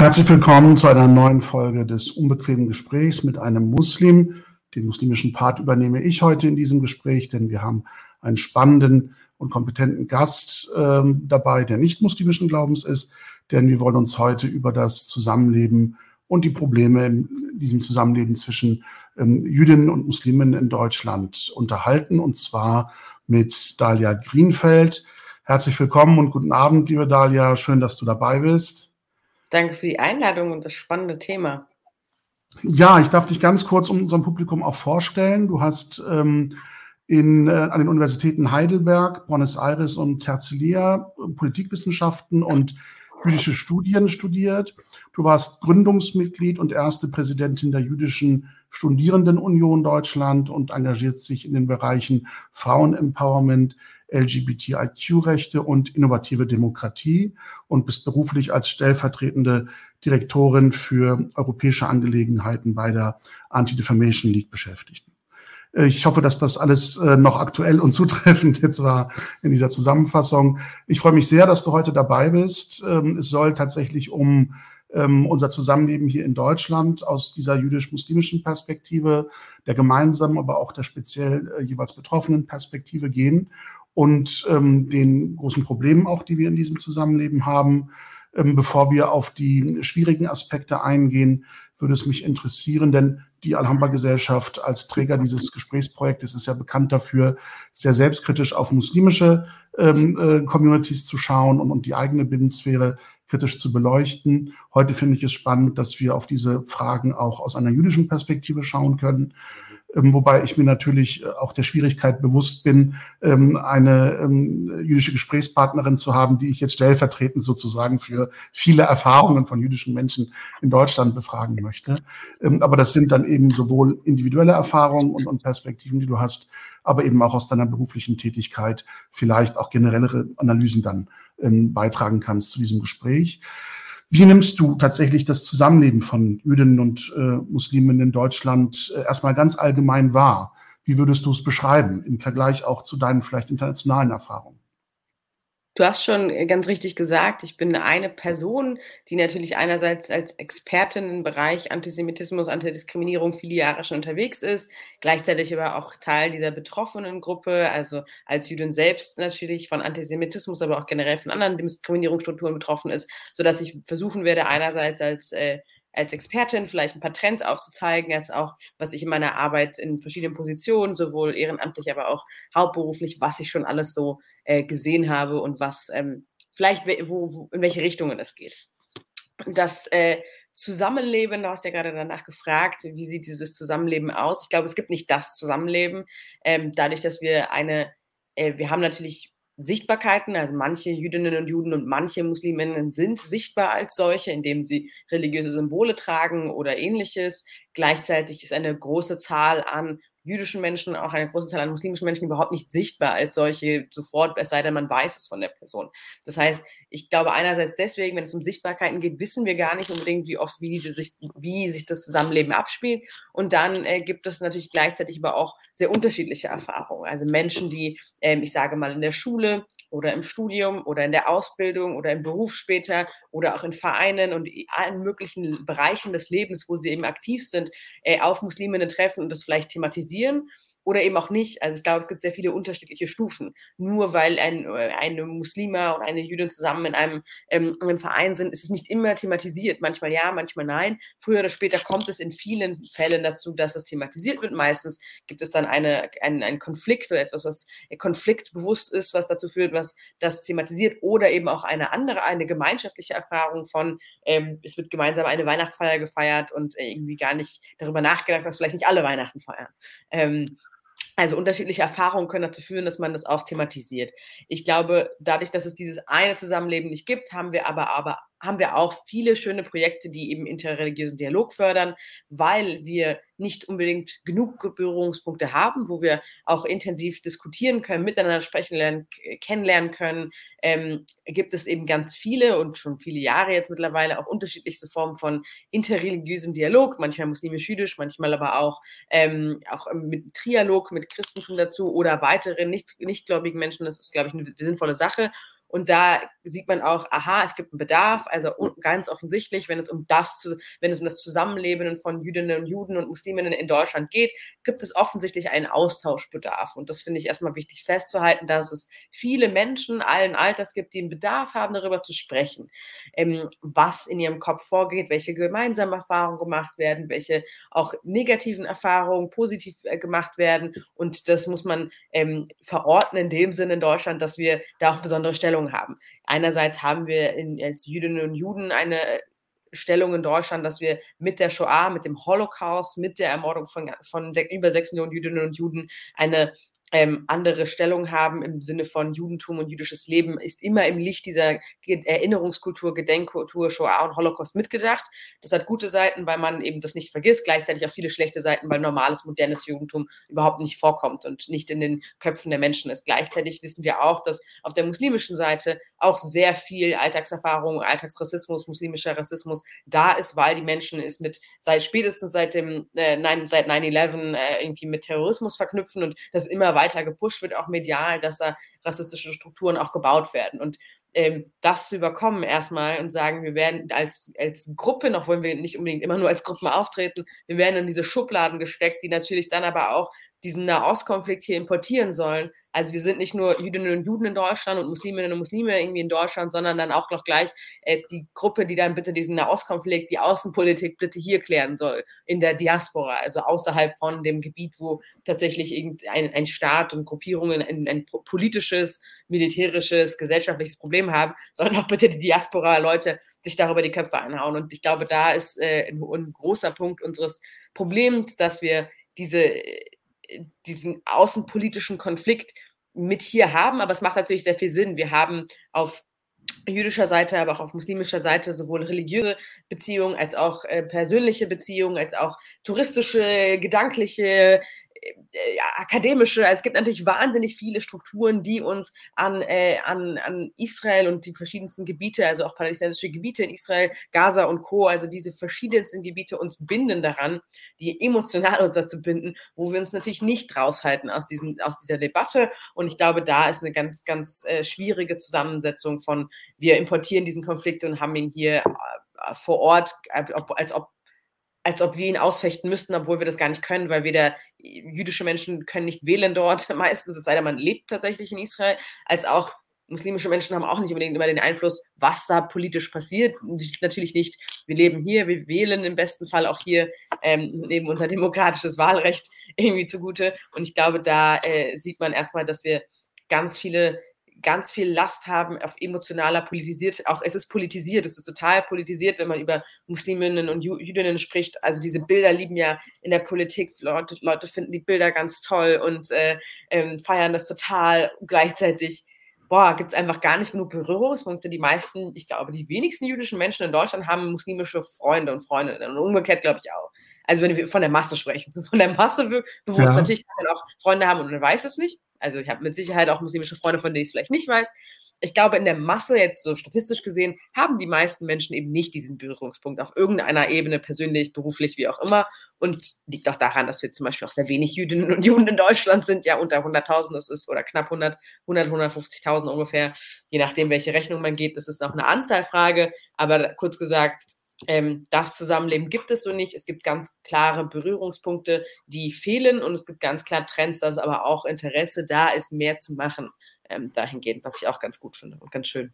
Herzlich willkommen zu einer neuen Folge des unbequemen Gesprächs mit einem Muslim. Den muslimischen Part übernehme ich heute in diesem Gespräch, denn wir haben einen spannenden und kompetenten Gast äh, dabei, der nicht muslimischen Glaubens ist, denn wir wollen uns heute über das Zusammenleben und die Probleme in diesem Zusammenleben zwischen ähm, Jüdinnen und Muslimen in Deutschland unterhalten, und zwar mit Dalia Greenfeld. Herzlich willkommen und guten Abend, liebe Dalia. Schön, dass du dabei bist. Danke für die Einladung und das spannende Thema. Ja, ich darf dich ganz kurz unserem Publikum auch vorstellen. Du hast ähm, in, äh, an den Universitäten Heidelberg, Buenos Aires und Terzilia Politikwissenschaften und jüdische Studien studiert. Du warst Gründungsmitglied und erste Präsidentin der jüdischen Studierendenunion Deutschland und engagiert sich in den Bereichen Frauenempowerment, LGBTIQ-Rechte und innovative Demokratie und bist beruflich als stellvertretende Direktorin für europäische Angelegenheiten bei der Anti-Defamation League beschäftigt. Äh, ich hoffe, dass das alles äh, noch aktuell und zutreffend jetzt war in dieser Zusammenfassung. Ich freue mich sehr, dass du heute dabei bist. Ähm, es soll tatsächlich um ähm, unser Zusammenleben hier in Deutschland aus dieser jüdisch-muslimischen Perspektive, der gemeinsamen, aber auch der speziell äh, jeweils betroffenen Perspektive gehen und ähm, den großen Problemen auch, die wir in diesem Zusammenleben haben. Bevor wir auf die schwierigen Aspekte eingehen, würde es mich interessieren, denn die Alhambra-Gesellschaft als Träger dieses Gesprächsprojektes ist ja bekannt dafür, sehr selbstkritisch auf muslimische ähm, äh, Communities zu schauen und, und die eigene Binnensphäre kritisch zu beleuchten. Heute finde ich es spannend, dass wir auf diese Fragen auch aus einer jüdischen Perspektive schauen können. Ähm, wobei ich mir natürlich äh, auch der Schwierigkeit bewusst bin, ähm, eine ähm, jüdische Gesprächspartnerin zu haben, die ich jetzt stellvertretend sozusagen für viele Erfahrungen von jüdischen Menschen in Deutschland befragen möchte. Aber das sind dann eben sowohl individuelle Erfahrungen und Perspektiven, die du hast, aber eben auch aus deiner beruflichen Tätigkeit vielleicht auch generellere Analysen dann beitragen kannst zu diesem Gespräch. Wie nimmst du tatsächlich das Zusammenleben von Jüdinnen und äh, Muslimen in Deutschland äh, erstmal ganz allgemein wahr? Wie würdest du es beschreiben im Vergleich auch zu deinen vielleicht internationalen Erfahrungen? Du hast schon äh, ganz richtig gesagt, ich bin eine Person, die natürlich einerseits als Expertin im Bereich Antisemitismus, Antidiskriminierung viele Jahre schon unterwegs ist, gleichzeitig aber auch Teil dieser betroffenen Gruppe, also als Jüdin selbst natürlich von Antisemitismus, aber auch generell von anderen Diskriminierungsstrukturen betroffen ist, sodass ich versuchen werde, einerseits als äh, als Expertin vielleicht ein paar Trends aufzuzeigen, als auch, was ich in meiner Arbeit in verschiedenen Positionen, sowohl ehrenamtlich, aber auch hauptberuflich, was ich schon alles so äh, gesehen habe und was ähm, vielleicht, wo, wo, in welche Richtungen es geht. Das äh, Zusammenleben, du hast ja gerade danach gefragt, wie sieht dieses Zusammenleben aus? Ich glaube, es gibt nicht das Zusammenleben. Ähm, dadurch, dass wir eine, äh, wir haben natürlich Sichtbarkeiten, also manche Jüdinnen und Juden und manche Musliminnen sind sichtbar als solche, indem sie religiöse Symbole tragen oder ähnliches. Gleichzeitig ist eine große Zahl an jüdischen Menschen, auch eine große Zahl an muslimischen Menschen überhaupt nicht sichtbar als solche sofort, es sei denn, man weiß es von der Person. Das heißt, ich glaube einerseits deswegen, wenn es um Sichtbarkeiten geht, wissen wir gar nicht unbedingt, wie oft, wie, diese sich, wie sich das Zusammenleben abspielt. Und dann äh, gibt es natürlich gleichzeitig aber auch sehr unterschiedliche Erfahrungen. Also Menschen, die, äh, ich sage mal, in der Schule oder im Studium oder in der Ausbildung oder im Beruf später oder auch in Vereinen und allen möglichen Bereichen des Lebens, wo sie eben aktiv sind, äh, auf Musliminnen treffen und das vielleicht thematisieren oder eben auch nicht. Also ich glaube, es gibt sehr viele unterschiedliche Stufen. Nur weil ein, äh, eine Muslima und eine Jüdin zusammen in einem, ähm, in einem Verein sind, ist es nicht immer thematisiert. Manchmal ja, manchmal nein. Früher oder später kommt es in vielen Fällen dazu, dass es thematisiert wird. Meistens gibt es dann eine, einen, einen Konflikt oder etwas, was konfliktbewusst ist, was dazu führt, was das thematisiert oder eben auch eine andere, eine gemeinschaftliche Erfahrung von, ähm, es wird gemeinsam eine Weihnachtsfeier gefeiert und irgendwie gar nicht darüber nachgedacht, dass vielleicht nicht alle Weihnachten feiern. Ähm, also unterschiedliche Erfahrungen können dazu führen, dass man das auch thematisiert. Ich glaube, dadurch, dass es dieses eine Zusammenleben nicht gibt, haben wir aber, aber haben wir auch viele schöne Projekte, die eben interreligiösen Dialog fördern, weil wir nicht unbedingt genug Berührungspunkte haben, wo wir auch intensiv diskutieren können, miteinander sprechen lernen, kennenlernen können. Ähm, gibt es eben ganz viele und schon viele Jahre jetzt mittlerweile auch unterschiedlichste Formen von interreligiösem Dialog, manchmal muslimisch-jüdisch, manchmal aber auch, ähm, auch mit Trialog, mit Christentum dazu oder weiteren nicht, nichtgläubigen Menschen. Das ist, glaube ich, eine sinnvolle Sache. Und da sieht man auch, aha, es gibt einen Bedarf. Also ganz offensichtlich, wenn es um das, wenn es um das Zusammenleben von Jüdinnen und Juden und Musliminnen in Deutschland geht, gibt es offensichtlich einen Austauschbedarf. Und das finde ich erstmal wichtig festzuhalten, dass es viele Menschen allen Alters gibt, die einen Bedarf haben, darüber zu sprechen, ähm, was in ihrem Kopf vorgeht, welche gemeinsamen Erfahrungen gemacht werden, welche auch negativen Erfahrungen positiv äh, gemacht werden. Und das muss man ähm, verorten in dem Sinne in Deutschland, dass wir da auch besondere Stellungen haben. Einerseits haben wir in, als Jüdinnen und Juden eine äh, Stellung in Deutschland, dass wir mit der Shoah, mit dem Holocaust, mit der Ermordung von, von über sechs Millionen Jüdinnen und Juden eine ähm, andere Stellung haben im Sinne von Judentum und jüdisches Leben, ist immer im Licht dieser Erinnerungskultur, Gedenkkultur, Shoah und Holocaust mitgedacht. Das hat gute Seiten, weil man eben das nicht vergisst, gleichzeitig auch viele schlechte Seiten, weil normales, modernes Judentum überhaupt nicht vorkommt und nicht in den Köpfen der Menschen ist. Gleichzeitig wissen wir auch, dass auf der muslimischen Seite auch sehr viel Alltagserfahrung, Alltagsrassismus, muslimischer Rassismus da ist, weil die Menschen es mit seit spätestens seit dem äh, 9, seit 9/11 äh, irgendwie mit Terrorismus verknüpfen und das immer weiter gepusht wird, auch medial, dass da rassistische Strukturen auch gebaut werden. Und ähm, das zu überkommen erstmal und sagen, wir werden als, als Gruppe, noch wollen wir nicht unbedingt immer nur als Gruppen auftreten, wir werden in diese Schubladen gesteckt, die natürlich dann aber auch diesen Nahostkonflikt hier importieren sollen. Also wir sind nicht nur Jüdinnen und Juden in Deutschland und Musliminnen und Muslime irgendwie in Deutschland, sondern dann auch noch gleich äh, die Gruppe, die dann bitte diesen Nahostkonflikt, die Außenpolitik bitte hier klären soll, in der Diaspora, also außerhalb von dem Gebiet, wo tatsächlich irgendein ein Staat und Gruppierungen ein, ein politisches, militärisches, gesellschaftliches Problem haben, sondern auch bitte die Diaspora-Leute sich darüber die Köpfe einhauen. Und ich glaube, da ist äh, ein, ein großer Punkt unseres Problems, dass wir diese diesen außenpolitischen Konflikt mit hier haben, aber es macht natürlich sehr viel Sinn. Wir haben auf jüdischer Seite, aber auch auf muslimischer Seite sowohl religiöse Beziehungen als auch äh, persönliche Beziehungen, als auch touristische, gedankliche, ja, akademische, es gibt natürlich wahnsinnig viele Strukturen, die uns an, äh, an, an Israel und die verschiedensten Gebiete, also auch palästinensische Gebiete in Israel, Gaza und Co., also diese verschiedensten Gebiete uns binden daran, die emotional uns dazu binden, wo wir uns natürlich nicht raushalten aus, diesem, aus dieser Debatte. Und ich glaube, da ist eine ganz, ganz äh, schwierige Zusammensetzung von, wir importieren diesen Konflikt und haben ihn hier äh, vor Ort, ob, als ob als ob wir ihn ausfechten müssten, obwohl wir das gar nicht können, weil weder jüdische Menschen können nicht wählen dort meistens, es sei denn, man lebt tatsächlich in Israel, als auch muslimische Menschen haben auch nicht unbedingt immer den Einfluss, was da politisch passiert. Natürlich nicht, wir leben hier, wir wählen im besten Fall auch hier, ähm, nehmen unser demokratisches Wahlrecht irgendwie zugute. Und ich glaube, da äh, sieht man erstmal, dass wir ganz viele ganz viel Last haben auf emotionaler politisiert, auch es ist politisiert, es ist total politisiert, wenn man über Musliminnen und Jüdinnen spricht. Also diese Bilder lieben ja in der Politik, Leute, Leute finden die Bilder ganz toll und äh, ähm, feiern das total. Gleichzeitig, boah, gibt es einfach gar nicht genug Berührungspunkte. Die meisten, ich glaube, die wenigsten jüdischen Menschen in Deutschland haben muslimische Freunde und Freundinnen und umgekehrt glaube ich auch. Also wenn wir von der Masse sprechen, so von der Masse bewusst, ja. natürlich kann man auch Freunde haben und man weiß es nicht also ich habe mit Sicherheit auch muslimische Freunde, von denen ich es vielleicht nicht weiß. Ich glaube, in der Masse, jetzt so statistisch gesehen, haben die meisten Menschen eben nicht diesen Berührungspunkt auf irgendeiner Ebene, persönlich, beruflich, wie auch immer. Und liegt auch daran, dass wir zum Beispiel auch sehr wenig Jüdinnen und Juden in Deutschland sind, ja unter 100.000 das ist, oder knapp 100, 100, 150.000 ungefähr, je nachdem, welche Rechnung man geht. Das ist noch eine Anzahlfrage. Aber kurz gesagt, ähm, das Zusammenleben gibt es so nicht. Es gibt ganz klare Berührungspunkte, die fehlen und es gibt ganz klar Trends, dass aber auch Interesse da ist, mehr zu machen ähm, dahingehend, was ich auch ganz gut finde und ganz schön.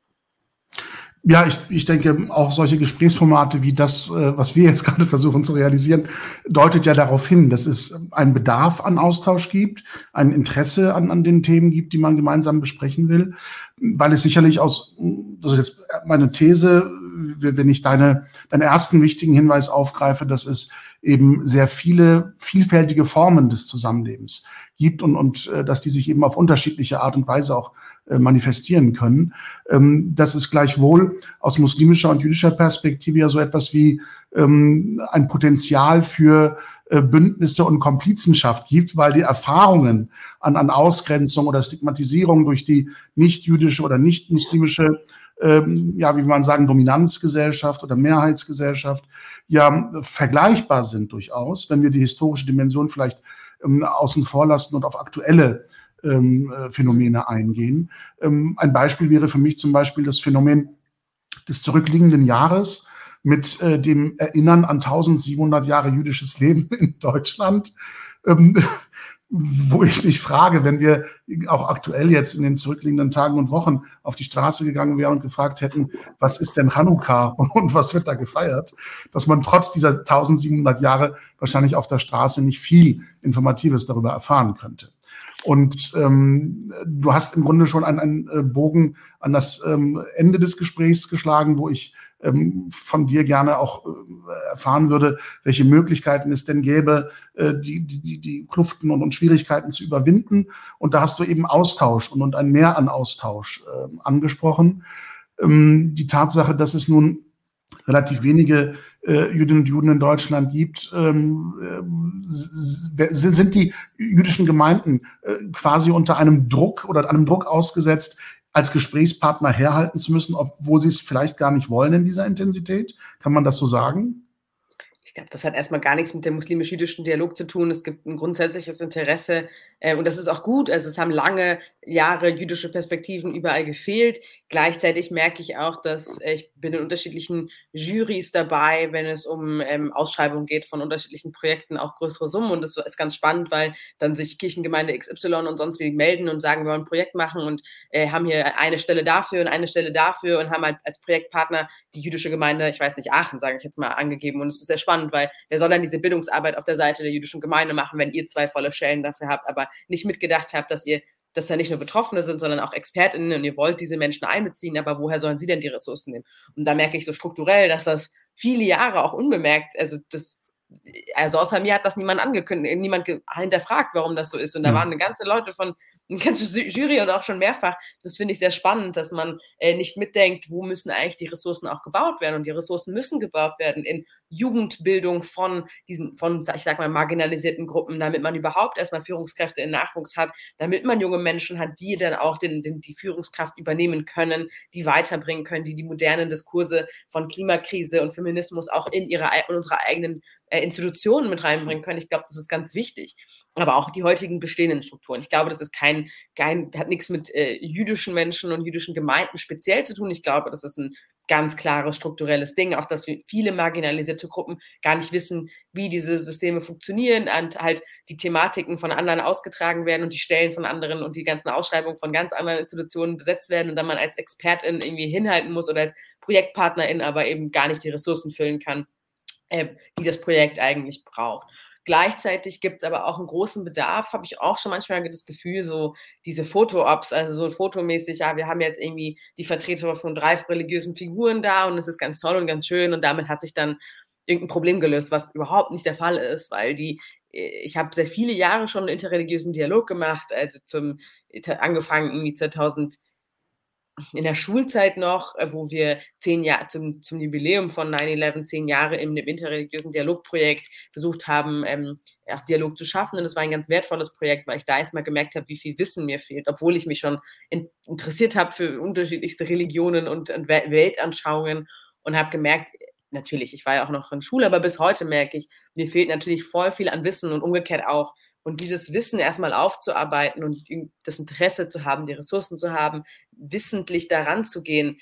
Ja, ich, ich denke, auch solche Gesprächsformate wie das, äh, was wir jetzt gerade versuchen zu realisieren, deutet ja darauf hin, dass es einen Bedarf an Austausch gibt, ein Interesse an, an den Themen gibt, die man gemeinsam besprechen will, weil es sicherlich aus, das ist jetzt meine These, wenn ich deine, deinen ersten wichtigen Hinweis aufgreife, dass es eben sehr viele vielfältige Formen des Zusammenlebens gibt und, und äh, dass die sich eben auf unterschiedliche Art und Weise auch äh, manifestieren können. Ähm, dass es gleichwohl aus muslimischer und jüdischer Perspektive ja so etwas wie ähm, ein Potenzial für äh, Bündnisse und Komplizenschaft gibt, weil die Erfahrungen an, an Ausgrenzung oder Stigmatisierung durch die nicht-jüdische oder nicht-muslimische ähm, ja, wie man sagen, Dominanzgesellschaft oder Mehrheitsgesellschaft ja vergleichbar sind durchaus, wenn wir die historische Dimension vielleicht ähm, außen vor lassen und auf aktuelle ähm, äh, Phänomene eingehen. Ähm, ein Beispiel wäre für mich zum Beispiel das Phänomen des zurückliegenden Jahres mit äh, dem Erinnern an 1700 Jahre jüdisches Leben in Deutschland. Wo ich mich frage, wenn wir auch aktuell jetzt in den zurückliegenden Tagen und Wochen auf die Straße gegangen wären und gefragt hätten, was ist denn Hanukkah und was wird da gefeiert, dass man trotz dieser 1700 Jahre wahrscheinlich auf der Straße nicht viel Informatives darüber erfahren könnte. Und ähm, du hast im Grunde schon einen, einen äh, Bogen an das ähm, Ende des Gesprächs geschlagen, wo ich von dir gerne auch äh, erfahren würde, welche Möglichkeiten es denn gäbe, äh, die, die, die Kluften und, und Schwierigkeiten zu überwinden. Und da hast du eben Austausch und, und ein Mehr an Austausch äh, angesprochen. Ähm, die Tatsache, dass es nun relativ wenige äh, Jüdinnen und Juden in Deutschland gibt, ähm, sind die jüdischen Gemeinden quasi unter einem Druck oder einem Druck ausgesetzt, als Gesprächspartner herhalten zu müssen, obwohl sie es vielleicht gar nicht wollen in dieser Intensität? Kann man das so sagen? glaube, das hat erstmal gar nichts mit dem muslimisch-jüdischen Dialog zu tun. Es gibt ein grundsätzliches Interesse äh, und das ist auch gut. Also es haben lange Jahre jüdische Perspektiven überall gefehlt. Gleichzeitig merke ich auch, dass äh, ich bin in unterschiedlichen Jurys dabei, wenn es um ähm, Ausschreibungen geht von unterschiedlichen Projekten, auch größere Summen. Und das ist ganz spannend, weil dann sich Kirchengemeinde XY und sonst wie melden und sagen, wir wollen ein Projekt machen und äh, haben hier eine Stelle dafür und eine Stelle dafür und haben halt als Projektpartner die jüdische Gemeinde, ich weiß nicht, Aachen, sage ich jetzt mal, angegeben. Und es ist sehr spannend weil wer soll dann diese Bildungsarbeit auf der Seite der jüdischen Gemeinde machen, wenn ihr zwei volle Stellen dafür habt, aber nicht mitgedacht habt, dass ihr dass da nicht nur Betroffene sind, sondern auch ExpertInnen und ihr wollt diese Menschen einbeziehen, aber woher sollen sie denn die Ressourcen nehmen? Und da merke ich so strukturell, dass das viele Jahre auch unbemerkt, also das, also außer mir hat das niemand angekündigt, niemand hinterfragt, warum das so ist. Und da waren eine ganze Leute von eine ganze Jury und auch schon mehrfach. Das finde ich sehr spannend, dass man äh, nicht mitdenkt, wo müssen eigentlich die Ressourcen auch gebaut werden. Und die Ressourcen müssen gebaut werden in Jugendbildung von diesen, von, ich sag mal, marginalisierten Gruppen, damit man überhaupt erstmal Führungskräfte in Nachwuchs hat, damit man junge Menschen hat, die dann auch den, den, die Führungskraft übernehmen können, die weiterbringen können, die die modernen Diskurse von Klimakrise und Feminismus auch in ihre, in unsere eigenen äh, Institutionen mit reinbringen können. Ich glaube, das ist ganz wichtig. Aber auch die heutigen bestehenden Strukturen. Ich glaube, das ist kein, kein hat nichts mit äh, jüdischen Menschen und jüdischen Gemeinden speziell zu tun. Ich glaube, das ist ein ganz klares strukturelles Ding. Auch, dass viele marginalisierte Gruppen gar nicht wissen, wie diese Systeme funktionieren und halt die Thematiken von anderen ausgetragen werden und die Stellen von anderen und die ganzen Ausschreibungen von ganz anderen Institutionen besetzt werden und dann man als Expertin irgendwie hinhalten muss oder als Projektpartnerin aber eben gar nicht die Ressourcen füllen kann äh, die das Projekt eigentlich braucht. Gleichzeitig gibt es aber auch einen großen Bedarf, habe ich auch schon manchmal das Gefühl, so diese Foto-Ops, also so fotomäßig, ja, wir haben jetzt irgendwie die Vertreter von drei religiösen Figuren da und es ist ganz toll und ganz schön und damit hat sich dann irgendein Problem gelöst, was überhaupt nicht der Fall ist, weil die, äh, ich habe sehr viele Jahre schon einen interreligiösen Dialog gemacht, also zum, angefangen irgendwie 2000, in der Schulzeit noch, äh, wo wir zehn Jahre zum, zum Jubiläum von 9-11, zehn Jahre in dem interreligiösen Dialogprojekt versucht haben, ähm, auch Dialog zu schaffen. Und es war ein ganz wertvolles Projekt, weil ich da erstmal gemerkt habe, wie viel Wissen mir fehlt, obwohl ich mich schon in, interessiert habe für unterschiedlichste Religionen und, und Weltanschauungen und habe gemerkt, natürlich, ich war ja auch noch in Schule, aber bis heute merke ich, mir fehlt natürlich voll viel an Wissen und umgekehrt auch und dieses Wissen erstmal aufzuarbeiten und das Interesse zu haben, die Ressourcen zu haben, wissentlich daran zu gehen,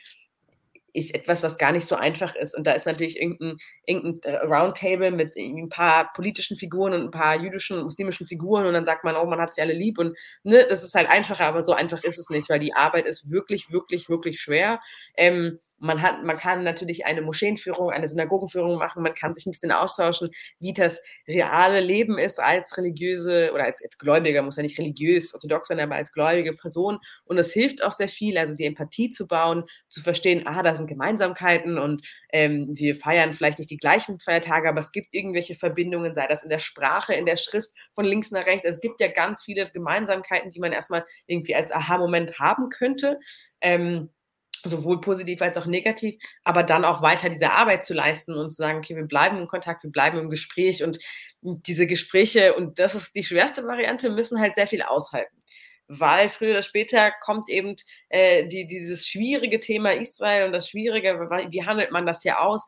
ist etwas, was gar nicht so einfach ist. Und da ist natürlich irgendein, irgendein Roundtable mit ein paar politischen Figuren und ein paar jüdischen und muslimischen Figuren und dann sagt man, oh, man hat sie alle lieb und ne, das ist halt einfacher, aber so einfach ist es nicht, weil die Arbeit ist wirklich, wirklich, wirklich schwer. Ähm, man, hat, man kann natürlich eine Moscheenführung, eine Synagogenführung machen, man kann sich ein bisschen austauschen, wie das reale Leben ist als religiöse oder als, als Gläubiger, muss ja nicht religiös, orthodox sein, aber als gläubige Person. Und es hilft auch sehr viel, also die Empathie zu bauen, zu verstehen, ah, da sind Gemeinsamkeiten und ähm, wir feiern vielleicht nicht die gleichen Feiertage, aber es gibt irgendwelche Verbindungen, sei das in der Sprache, in der Schrift von links nach rechts. Also es gibt ja ganz viele Gemeinsamkeiten, die man erstmal irgendwie als Aha-Moment haben könnte. Ähm, sowohl positiv als auch negativ, aber dann auch weiter diese Arbeit zu leisten und zu sagen, okay, wir bleiben in Kontakt, wir bleiben im Gespräch und diese Gespräche, und das ist die schwerste Variante, müssen halt sehr viel aushalten. Weil früher oder später kommt eben äh, die, dieses schwierige Thema Israel und das Schwierige, wie handelt man das hier aus,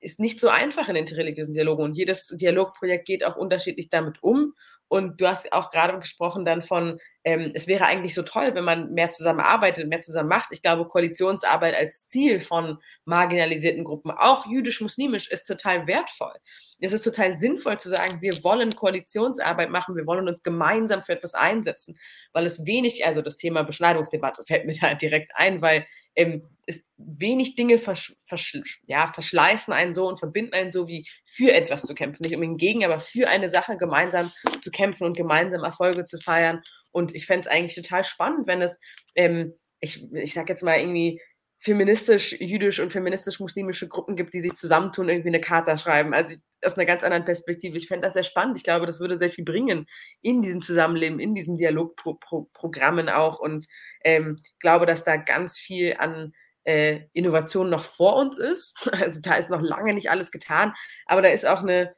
ist nicht so einfach in interreligiösen Dialogen. Und jedes Dialogprojekt geht auch unterschiedlich damit um Und du hast auch gerade gesprochen dann von, ähm, es wäre eigentlich so toll, wenn man mehr zusammenarbeitet, mehr zusammen macht. Ich glaube, Koalitionsarbeit als Ziel von marginalisierten Gruppen, auch jüdisch-muslimisch, ist total wertvoll. Es ist total sinnvoll zu sagen, wir wollen Koalitionsarbeit machen, wir wollen uns gemeinsam für etwas einsetzen, weil es wenig, also das Thema Beschneidungsdebatte fällt mir da direkt ein, weil ähm, es wenig Dinge versch versch ja, verschleißen einen so und verbinden einen so, wie für etwas zu kämpfen. Nicht unbedingt gegen, aber für eine Sache gemeinsam zu kämpfen und gemeinsam Erfolge zu feiern. Und ich fände es eigentlich total spannend, wenn es, ähm, ich, ich sag jetzt mal irgendwie, feministisch-jüdisch und feministisch-muslimische Gruppen gibt, die sich zusammentun, irgendwie eine Charta schreiben. Also aus einer ganz anderen Perspektive. Ich fände das sehr spannend. Ich glaube, das würde sehr viel bringen in diesem Zusammenleben, in diesen Dialogprogrammen auch und ähm, glaube, dass da ganz viel an äh, Innovation noch vor uns ist. Also da ist noch lange nicht alles getan, aber da ist auch eine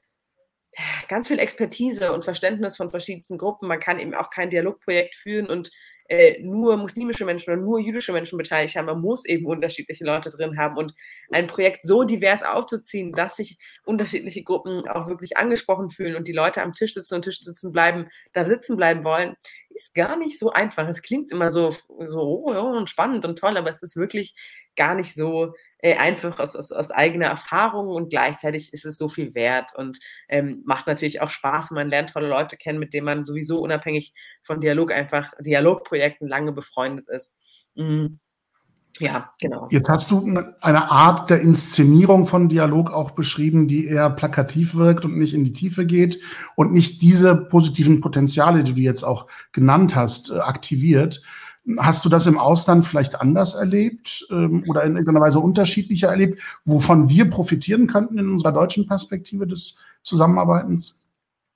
ganz viel Expertise und Verständnis von verschiedensten Gruppen. Man kann eben auch kein Dialogprojekt führen und äh, nur muslimische Menschen oder nur jüdische Menschen beteiligt haben. Man muss eben unterschiedliche Leute drin haben. Und ein Projekt so divers aufzuziehen, dass sich unterschiedliche Gruppen auch wirklich angesprochen fühlen und die Leute am Tisch sitzen und Tisch sitzen bleiben, da sitzen bleiben wollen, ist gar nicht so einfach. Es klingt immer so, so oh, oh, spannend und toll, aber es ist wirklich gar nicht so äh, einfach aus, aus, aus eigener Erfahrung und gleichzeitig ist es so viel wert und ähm, macht natürlich auch Spaß. Man lernt tolle Leute kennen, mit denen man sowieso unabhängig von Dialog einfach Dialogprojekten lange befreundet ist. Mhm. Ja, genau. Jetzt hast du eine Art der Inszenierung von Dialog auch beschrieben, die eher plakativ wirkt und nicht in die Tiefe geht und nicht diese positiven Potenziale, die du jetzt auch genannt hast, äh, aktiviert. Hast du das im Ausland vielleicht anders erlebt ähm, oder in irgendeiner Weise unterschiedlicher erlebt, wovon wir profitieren könnten in unserer deutschen Perspektive des Zusammenarbeitens?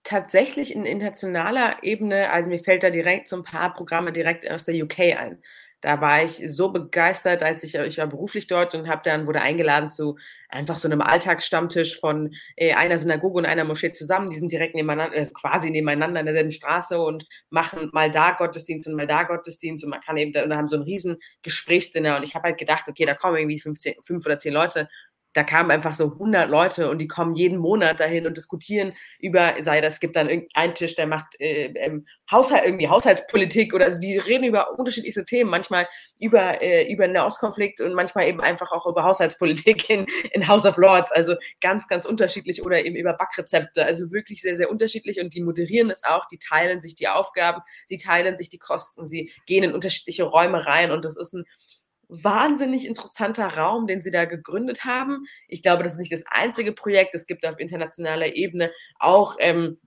Tatsächlich in internationaler Ebene, also mir fällt da direkt so ein paar Programme direkt aus der UK ein. Da war ich so begeistert, als ich, ich war beruflich dort und habe dann wurde eingeladen zu einfach so einem Alltagsstammtisch von äh, einer Synagoge und einer Moschee zusammen. Die sind direkt nebeneinander, also quasi nebeneinander in derselben Straße und machen mal da Gottesdienst und mal da Gottesdienst und man kann eben da, und haben so ein riesen Gesprächsdinner und ich habe halt gedacht, okay, da kommen irgendwie 15, fünf oder zehn Leute da kamen einfach so 100 Leute und die kommen jeden Monat dahin und diskutieren über, sei das, es gibt dann einen Tisch, der macht äh, ähm, Haushalt, irgendwie Haushaltspolitik oder also die reden über unterschiedlichste Themen, manchmal über, äh, über den Ostkonflikt und manchmal eben einfach auch über Haushaltspolitik in, in House of Lords, also ganz, ganz unterschiedlich oder eben über Backrezepte, also wirklich sehr, sehr unterschiedlich und die moderieren es auch, die teilen sich die Aufgaben, sie teilen sich die Kosten, sie gehen in unterschiedliche Räume rein und das ist ein wahnsinnig interessanter Raum, den sie da gegründet haben. Ich glaube, das ist nicht das einzige Projekt. Es gibt auf internationaler Ebene auch ähm,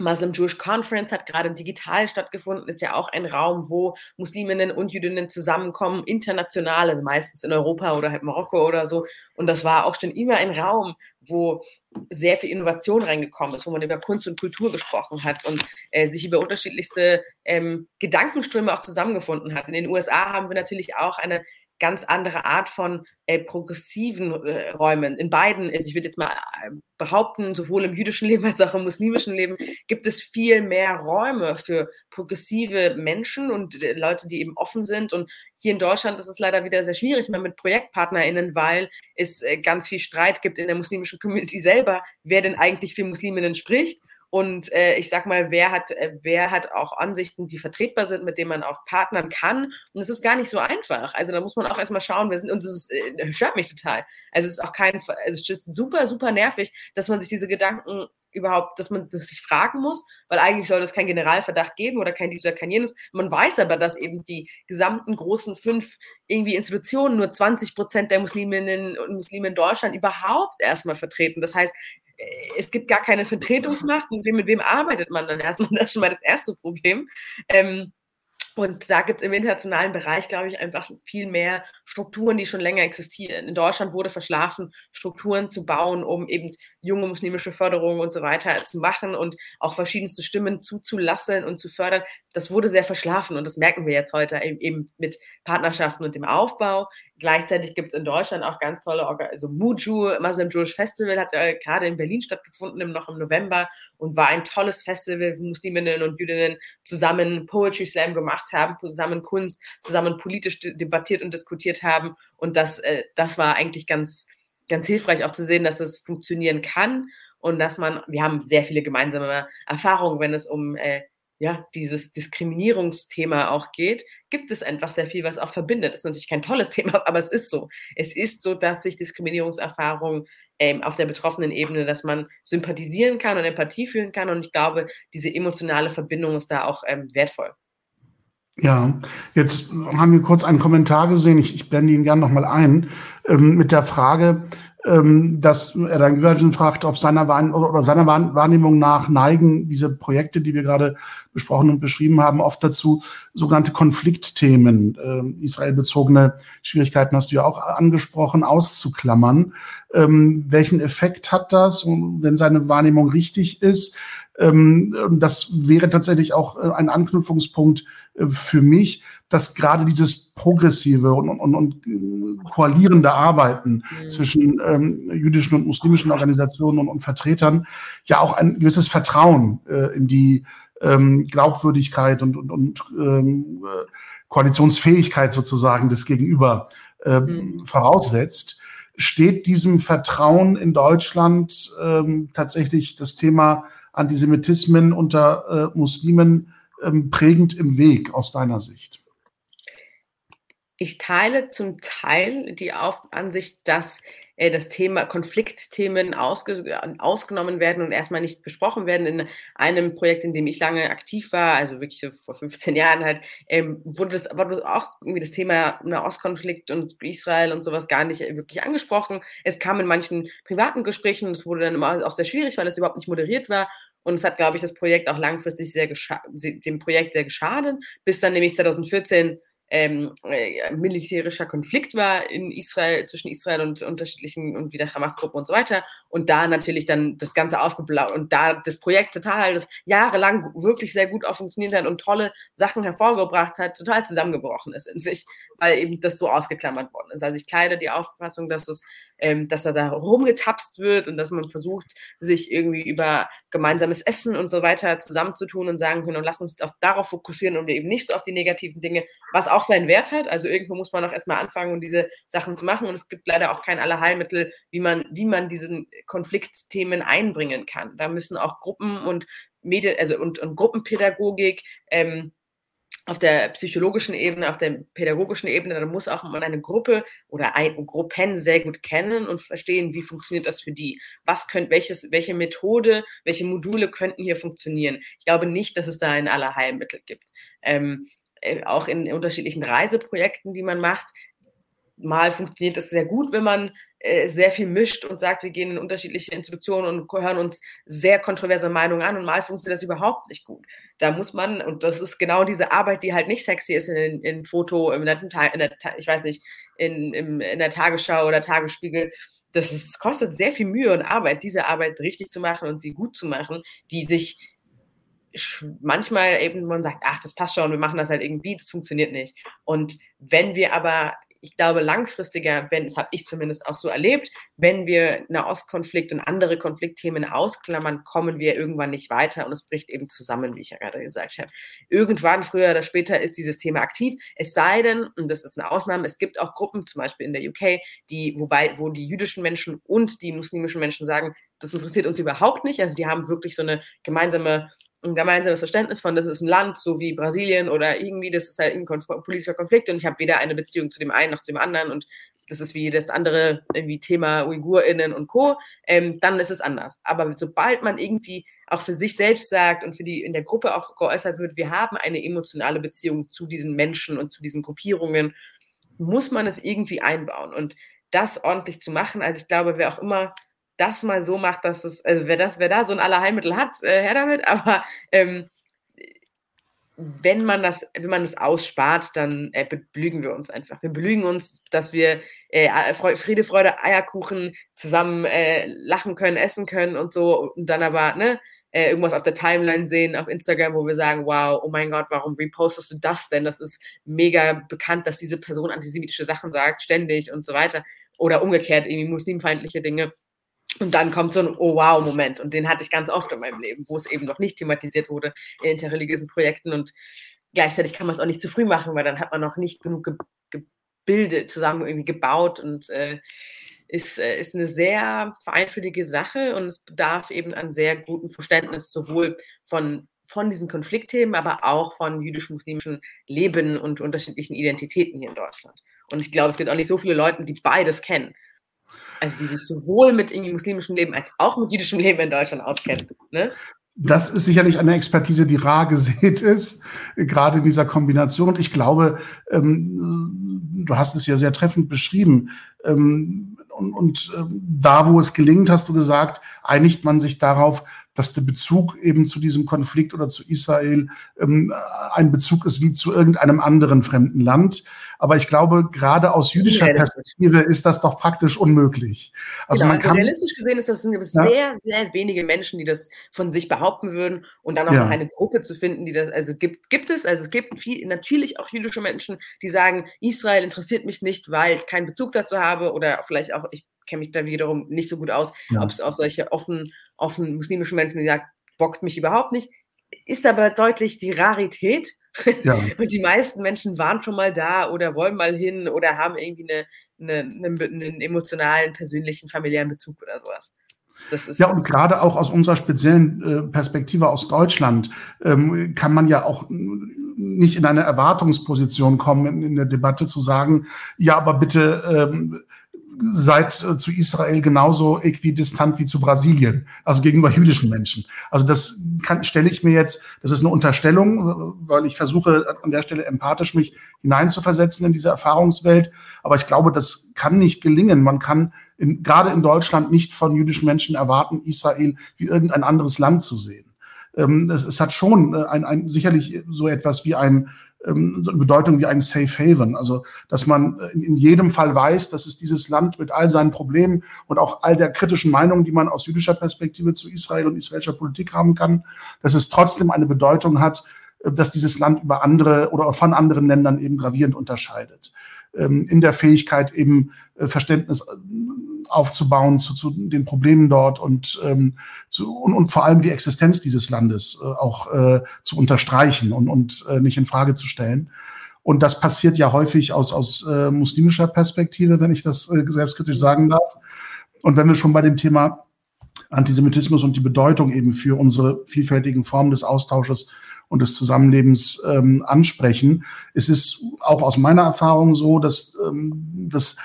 Muslim Jewish Conference hat gerade digital stattgefunden, ist ja auch ein Raum, wo Musliminnen und Jüdinnen zusammenkommen, internationale, meistens in Europa oder halt Marokko oder so. Und das war auch schon immer ein Raum, wo sehr viel Innovation reingekommen ist, wo man über Kunst und Kultur gesprochen hat und äh, sich über unterschiedlichste ähm, Gedankenströme auch zusammengefunden hat. In den USA haben wir natürlich auch eine ganz andere Art von äh, progressiven äh, Räumen. In beiden, also ich würde jetzt mal äh, behaupten, sowohl im jüdischen Leben als auch im muslimischen Leben gibt es viel mehr Räume für progressive Menschen und äh, Leute, die eben offen sind. Und hier in Deutschland ist es leider wieder sehr schwierig mal mit ProjektpartnerInnen, weil es äh, ganz viel Streit gibt in der muslimischen Community selber, wer denn eigentlich für Musliminnen spricht und äh, ich sag mal, wer hat, äh, wer hat auch Ansichten, die vertretbar sind, mit denen man auch partnern kann. Und es ist gar nicht so einfach. Also da muss man auch erstmal schauen, wir sind, und das äh, stört mich total. Also es ist auch kein, also es ist super, super nervig, dass man sich diese Gedanken überhaupt, dass man das sich fragen muss, weil eigentlich soll es keinen Generalverdacht geben oder kein dies oder kein jenes. Man weiß aber, dass eben die gesamten großen fünf irgendwie Institutionen nur 20 Prozent der Musliminnen und Muslime in Deutschland überhaupt erstmal vertreten. Das heißt, es gibt gar keine Vertretungsmacht. Wem, mit wem arbeitet man dann erstmal? Das ist schon mal das erste Problem. Ähm, und da gibt es im internationalen Bereich, glaube ich, einfach viel mehr Strukturen, die schon länger existieren. In Deutschland wurde verschlafen, Strukturen zu bauen, um eben junge muslimische Förderung und so weiter zu machen und auch verschiedenste Stimmen zuzulassen und zu fördern. Das wurde sehr verschlafen und das merken wir jetzt heute eben mit Partnerschaften und dem Aufbau. Gleichzeitig gibt es in Deutschland auch ganz tolle, also Muju, Muslim Jewish Festival hat äh, gerade in Berlin stattgefunden, noch im November und war ein tolles Festival, wo Musliminnen und Jüdinnen zusammen Poetry Slam gemacht haben, zusammen Kunst, zusammen politisch debattiert und diskutiert haben. Und das, äh, das war eigentlich ganz, ganz hilfreich auch zu sehen, dass es funktionieren kann. und dass man, wir haben sehr viele gemeinsame Erfahrungen, wenn es um äh, ja, dieses Diskriminierungsthema auch geht, gibt es einfach sehr viel, was auch verbindet. Das ist natürlich kein tolles Thema, aber es ist so. Es ist so, dass sich Diskriminierungserfahrungen ähm, auf der betroffenen Ebene, dass man sympathisieren kann und Empathie fühlen kann. Und ich glaube, diese emotionale Verbindung ist da auch ähm, wertvoll. Ja, jetzt haben wir kurz einen Kommentar gesehen. Ich, ich blende ihn gerne nochmal ein ähm, mit der Frage, ähm, dass er dann Virgin fragt, ob seiner, Wahrn oder seiner Wahrnehmung nach neigen diese Projekte, die wir gerade besprochen und beschrieben haben, oft dazu, sogenannte Konfliktthemen, äh, israelbezogene Schwierigkeiten hast du ja auch angesprochen, auszuklammern. Ähm, welchen Effekt hat das, wenn seine Wahrnehmung richtig ist? Ähm, das wäre tatsächlich auch äh, ein Anknüpfungspunkt für mich, dass gerade dieses progressive und, und, und äh, koalierende Arbeiten mhm. zwischen ähm, jüdischen und muslimischen Organisationen und, und, Vertretern ja auch ein gewisses Vertrauen äh, in die ähm, Glaubwürdigkeit und, und, und ähm, Koalitionsfähigkeit sozusagen des Gegenüber äh, mhm. voraussetzt. Steht diesem Vertrauen in Deutschland ähm, tatsächlich das Thema Antisemitismen unter äh, Muslimen ähm, prägend im Weg aus deiner Sicht? Ich teile zum Teil die Auf Ansicht, dass äh, das Thema Konfliktthemen ausge ausgenommen werden und erstmal nicht besprochen werden. In einem Projekt, in dem ich lange aktiv war, also wirklich vor 15 Jahren halt, ähm, wurde, das, wurde auch irgendwie das Thema Nahostkonflikt und Israel und sowas gar nicht wirklich angesprochen. Es kam in manchen privaten Gesprächen und es wurde dann immer auch sehr schwierig, weil es überhaupt nicht moderiert war. Und es hat, glaube ich, das Projekt auch langfristig sehr dem Projekt sehr geschadet, bis dann nämlich 2014 ähm, äh, militärischer Konflikt war in Israel, zwischen Israel und unterschiedlichen und wieder Hamas-Gruppen und so weiter. Und da natürlich dann das Ganze aufgeblaut und da das Projekt total, das jahrelang wirklich sehr gut auch funktioniert hat und tolle Sachen hervorgebracht hat, total zusammengebrochen ist in sich, weil eben das so ausgeklammert worden ist. Also ich kleide die Auffassung, dass es, ähm, dass da, da rumgetapst wird und dass man versucht, sich irgendwie über gemeinsames Essen und so weiter zusammenzutun und sagen können, und lass uns auf, darauf fokussieren und wir eben nicht so auf die negativen Dinge, was auch seinen Wert hat. Also irgendwo muss man auch erstmal anfangen, um diese Sachen zu machen. Und es gibt leider auch kein Allerheilmittel, wie man, wie man diesen Konfliktthemen einbringen kann. Da müssen auch Gruppen und Medien, also und, und Gruppenpädagogik ähm, auf der psychologischen Ebene, auf der pädagogischen Ebene, da muss auch man eine Gruppe oder ein Gruppen sehr gut kennen und verstehen, wie funktioniert das für die. Was könnt, welches, welche Methode, welche Module könnten hier funktionieren? Ich glaube nicht, dass es da ein Allerheilmittel gibt. Ähm, äh, auch in unterschiedlichen Reiseprojekten, die man macht, mal funktioniert es sehr gut, wenn man sehr viel mischt und sagt, wir gehen in unterschiedliche Institutionen und hören uns sehr kontroverse Meinungen an und mal funktioniert das überhaupt nicht gut. Da muss man, und das ist genau diese Arbeit, die halt nicht sexy ist in, in Foto, in der, in der, ich weiß nicht, in, in, in der Tagesschau oder Tagesspiegel, das ist, kostet sehr viel Mühe und Arbeit, diese Arbeit richtig zu machen und sie gut zu machen, die sich manchmal eben man sagt, ach, das passt schon, wir machen das halt irgendwie, das funktioniert nicht. Und wenn wir aber ich glaube, langfristiger, wenn, das habe ich zumindest auch so erlebt, wenn wir Nahostkonflikt und andere Konfliktthemen ausklammern, kommen wir irgendwann nicht weiter und es bricht eben zusammen, wie ich ja gerade gesagt habe. Irgendwann, früher oder später, ist dieses Thema aktiv. Es sei denn, und das ist eine Ausnahme, es gibt auch Gruppen, zum Beispiel in der UK, die, wobei, wo die jüdischen Menschen und die muslimischen Menschen sagen, das interessiert uns überhaupt nicht. Also die haben wirklich so eine gemeinsame ein gemeinsames Verständnis von, das ist ein Land, so wie Brasilien oder irgendwie, das ist halt ein konf politischer Konflikt und ich habe weder eine Beziehung zu dem einen noch zu dem anderen und das ist wie das andere irgendwie Thema UigurInnen und Co., ähm, dann ist es anders. Aber sobald man irgendwie auch für sich selbst sagt und für die in der Gruppe auch geäußert wird, wir haben eine emotionale Beziehung zu diesen Menschen und zu diesen Gruppierungen, muss man es irgendwie einbauen. Und das ordentlich zu machen, also ich glaube, wer auch immer das mal so macht, dass es, also wer das, wer da so ein Allerheilmittel hat, äh, her damit, aber ähm, wenn man das, wenn man das ausspart, dann äh, belügen wir uns einfach. Wir belügen uns, dass wir äh, Friede, Freude, Eierkuchen zusammen äh, lachen können, essen können und so und dann aber ne, äh, irgendwas auf der Timeline sehen auf Instagram, wo wir sagen, wow, oh mein Gott, warum repostest du das denn? Das ist mega bekannt, dass diese Person antisemitische Sachen sagt, ständig und so weiter. Oder umgekehrt, irgendwie muslimfeindliche Dinge. Und dann kommt so ein Oh wow-Moment. Und den hatte ich ganz oft in meinem Leben, wo es eben noch nicht thematisiert wurde in interreligiösen Projekten. Und gleichzeitig kann man es auch nicht zu früh machen, weil dann hat man noch nicht genug ge gebildet, zusammen irgendwie gebaut. Und äh, ist, äh, ist eine sehr feinfühlige Sache und es bedarf eben an sehr gutem Verständnis sowohl von von diesen Konfliktthemen, aber auch von jüdisch-muslimischen Leben und unterschiedlichen Identitäten hier in Deutschland. Und ich glaube, es gibt auch nicht so viele Leute, die beides kennen. Also die sich sowohl mit irgendwie muslimischem Leben als auch mit jüdischem Leben in Deutschland auskennen. Ne? Das ist sicherlich eine Expertise, die rar gesät ist, gerade in dieser Kombination. Ich glaube, ähm, du hast es ja sehr treffend beschrieben. Ähm, und, und ähm, da, wo es gelingt, hast du gesagt, einigt man sich darauf, dass der Bezug eben zu diesem Konflikt oder zu Israel ähm, ein Bezug ist wie zu irgendeinem anderen fremden Land. Aber ich glaube, gerade aus jüdischer Perspektive ist das doch praktisch unmöglich. Also genau, man also kann, realistisch gesehen ist das sind ja? sehr, sehr wenige Menschen, die das von sich behaupten würden und dann auch ja. noch eine Gruppe zu finden, die das, also gibt, gibt es, also es gibt viel, natürlich auch jüdische Menschen, die sagen, Israel interessiert mich nicht, weil ich keinen Bezug dazu habe oder vielleicht auch, ich kenne mich da wiederum nicht so gut aus, ja. ob es auch solche offen, offen muslimischen Menschen, die sagen, bockt mich überhaupt nicht, ist aber deutlich die Rarität. Ja. Und die meisten Menschen waren schon mal da oder wollen mal hin oder haben irgendwie eine, eine, eine, einen emotionalen, persönlichen, familiären Bezug oder sowas. ja, und gerade auch aus unserer speziellen äh, Perspektive aus Deutschland ähm, kann man ja auch nicht in eine Erwartungsposition kommen, in, in der Debatte zu sagen, ja, aber bitte ähm, seid äh, zu Israel genauso äquidistant wie zu Brasilien, also gegenüber jüdischen Menschen. Also das kann, stelle ich mir jetzt, das ist eine Unterstellung, weil ich versuche an der Stelle empathisch mich hineinzuversetzen in diese Erfahrungswelt. Aber ich glaube, das kann nicht gelingen. Man kann in, gerade in Deutschland nicht von jüdischen Menschen erwarten, Israel wie irgendein anderes Land zu sehen. Ähm, es, es hat schon äh, ein, ein, sicherlich so etwas wie ein ähm, so eine Bedeutung wie ein Safe Haven. Also, dass man in, in jedem Fall weiß, dass es dieses Land mit all seinen Problemen und auch all der kritischen Meinungen, die man aus jüdischer Perspektive zu Israel und israelischer Politik haben kann, dass es trotzdem eine Bedeutung hat, äh, dass dieses Land über andere oder von anderen Ländern eben gravierend unterscheidet. Ähm, in der Fähigkeit eben äh, Verständnis aufzubauen zu, zu den Problemen dort und, ähm, zu, und, und vor allem die Existenz dieses Landes äh, auch äh, zu unterstreichen und, und äh, nicht in Frage zu stellen. Und das passiert ja häufig aus, aus äh, muslimischer Perspektive, wenn ich das äh, selbstkritisch sagen darf. Und wenn wir schon bei dem Thema Antisemitismus und die Bedeutung eben für unsere vielfältigen Formen des Austausches und des Zusammenlebens ähm, ansprechen, es ist auch aus meiner Erfahrung so, dass ähm, das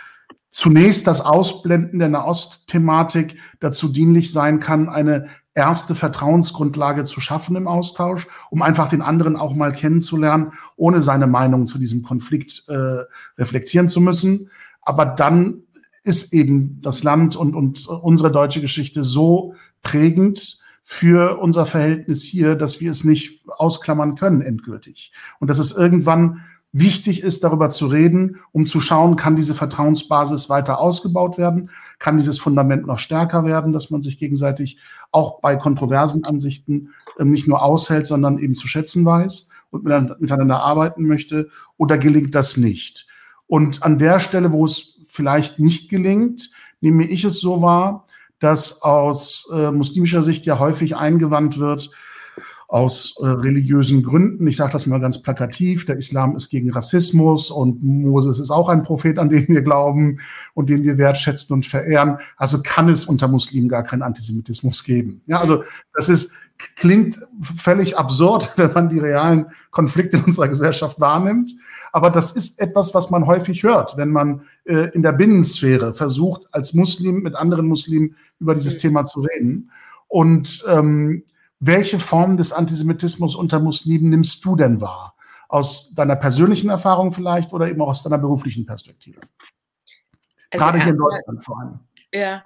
zunächst das Ausblenden der Nahost-Thematik dazu dienlich sein kann, eine erste Vertrauensgrundlage zu schaffen im Austausch, um einfach den anderen auch mal kennenzulernen, ohne seine Meinung zu diesem Konflikt äh, reflektieren zu müssen. Aber dann ist eben das Land und, und unsere deutsche Geschichte so prägend für unser Verhältnis hier, dass wir es nicht ausklammern können endgültig. Und dass es irgendwann wichtig ist, darüber zu reden, um zu schauen, kann diese Vertrauensbasis weiter ausgebaut werden, kann dieses Fundament noch stärker werden, dass man sich gegenseitig auch bei kontroversen Ansichten ähm, nicht nur aushält, sondern eben zu schätzen weiß und miteinander arbeiten möchte, oder gelingt das nicht? Und an der Stelle, wo es vielleicht nicht gelingt, nehme ich es so wahr, dass aus äh, muslimischer Sicht ja häufig eingewandt wird, aus äh, religiösen Gründen. Ich sage das mal ganz plakativ, der Islam ist gegen Rassismus und Moses ist auch ein Prophet, an den wir glauben und den wir wertschätzen und verehren. Also kann es unter Muslimen gar keinen Antisemitismus geben. Ja, also das ist, klingt völlig absurd, wenn man die realen Konflikte in unserer Gesellschaft wahrnimmt. Aber das ist etwas, was man häufig hört, wenn man äh, in der Binnensphäre versucht, als Muslim mit anderen Muslimen über dieses Thema zu reden. Und ähm, welche Form des Antisemitismus unter Muslimen nimmst du denn wahr? Aus deiner persönlichen Erfahrung vielleicht oder eben auch aus deiner beruflichen Perspektive? Also Gerade hier in Deutschland vor allem. Ja,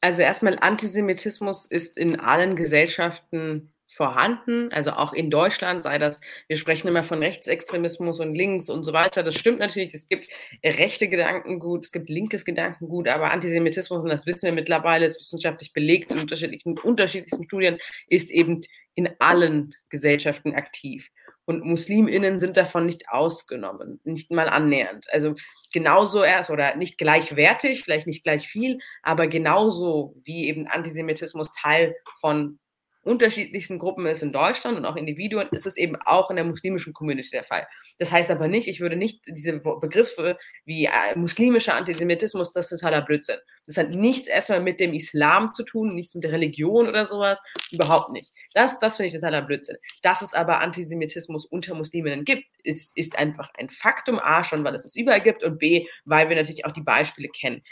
also erstmal Antisemitismus ist in allen Gesellschaften vorhanden, also auch in Deutschland, sei das, wir sprechen immer von Rechtsextremismus und links und so weiter. Das stimmt natürlich, es gibt rechte Gedankengut, es gibt linkes Gedankengut, aber Antisemitismus, und das wissen wir mittlerweile, ist wissenschaftlich belegt in unterschiedlichen, unterschiedlichsten Studien, ist eben in allen Gesellschaften aktiv. Und MuslimInnen sind davon nicht ausgenommen, nicht mal annähernd. Also genauso erst oder nicht gleichwertig, vielleicht nicht gleich viel, aber genauso wie eben Antisemitismus Teil von unterschiedlichsten Gruppen ist in Deutschland und auch Individuen, ist es eben auch in der muslimischen Community der Fall. Das heißt aber nicht, ich würde nicht diese Begriffe wie äh, muslimischer Antisemitismus, das ist totaler Blödsinn. Das hat nichts erstmal mit dem Islam zu tun, nichts mit der Religion oder sowas, überhaupt nicht. Das, das finde ich totaler Blödsinn. Dass es aber Antisemitismus unter Musliminnen gibt, ist, ist einfach ein Faktum, A, schon, weil es es überall gibt und B, weil wir natürlich auch die Beispiele kennen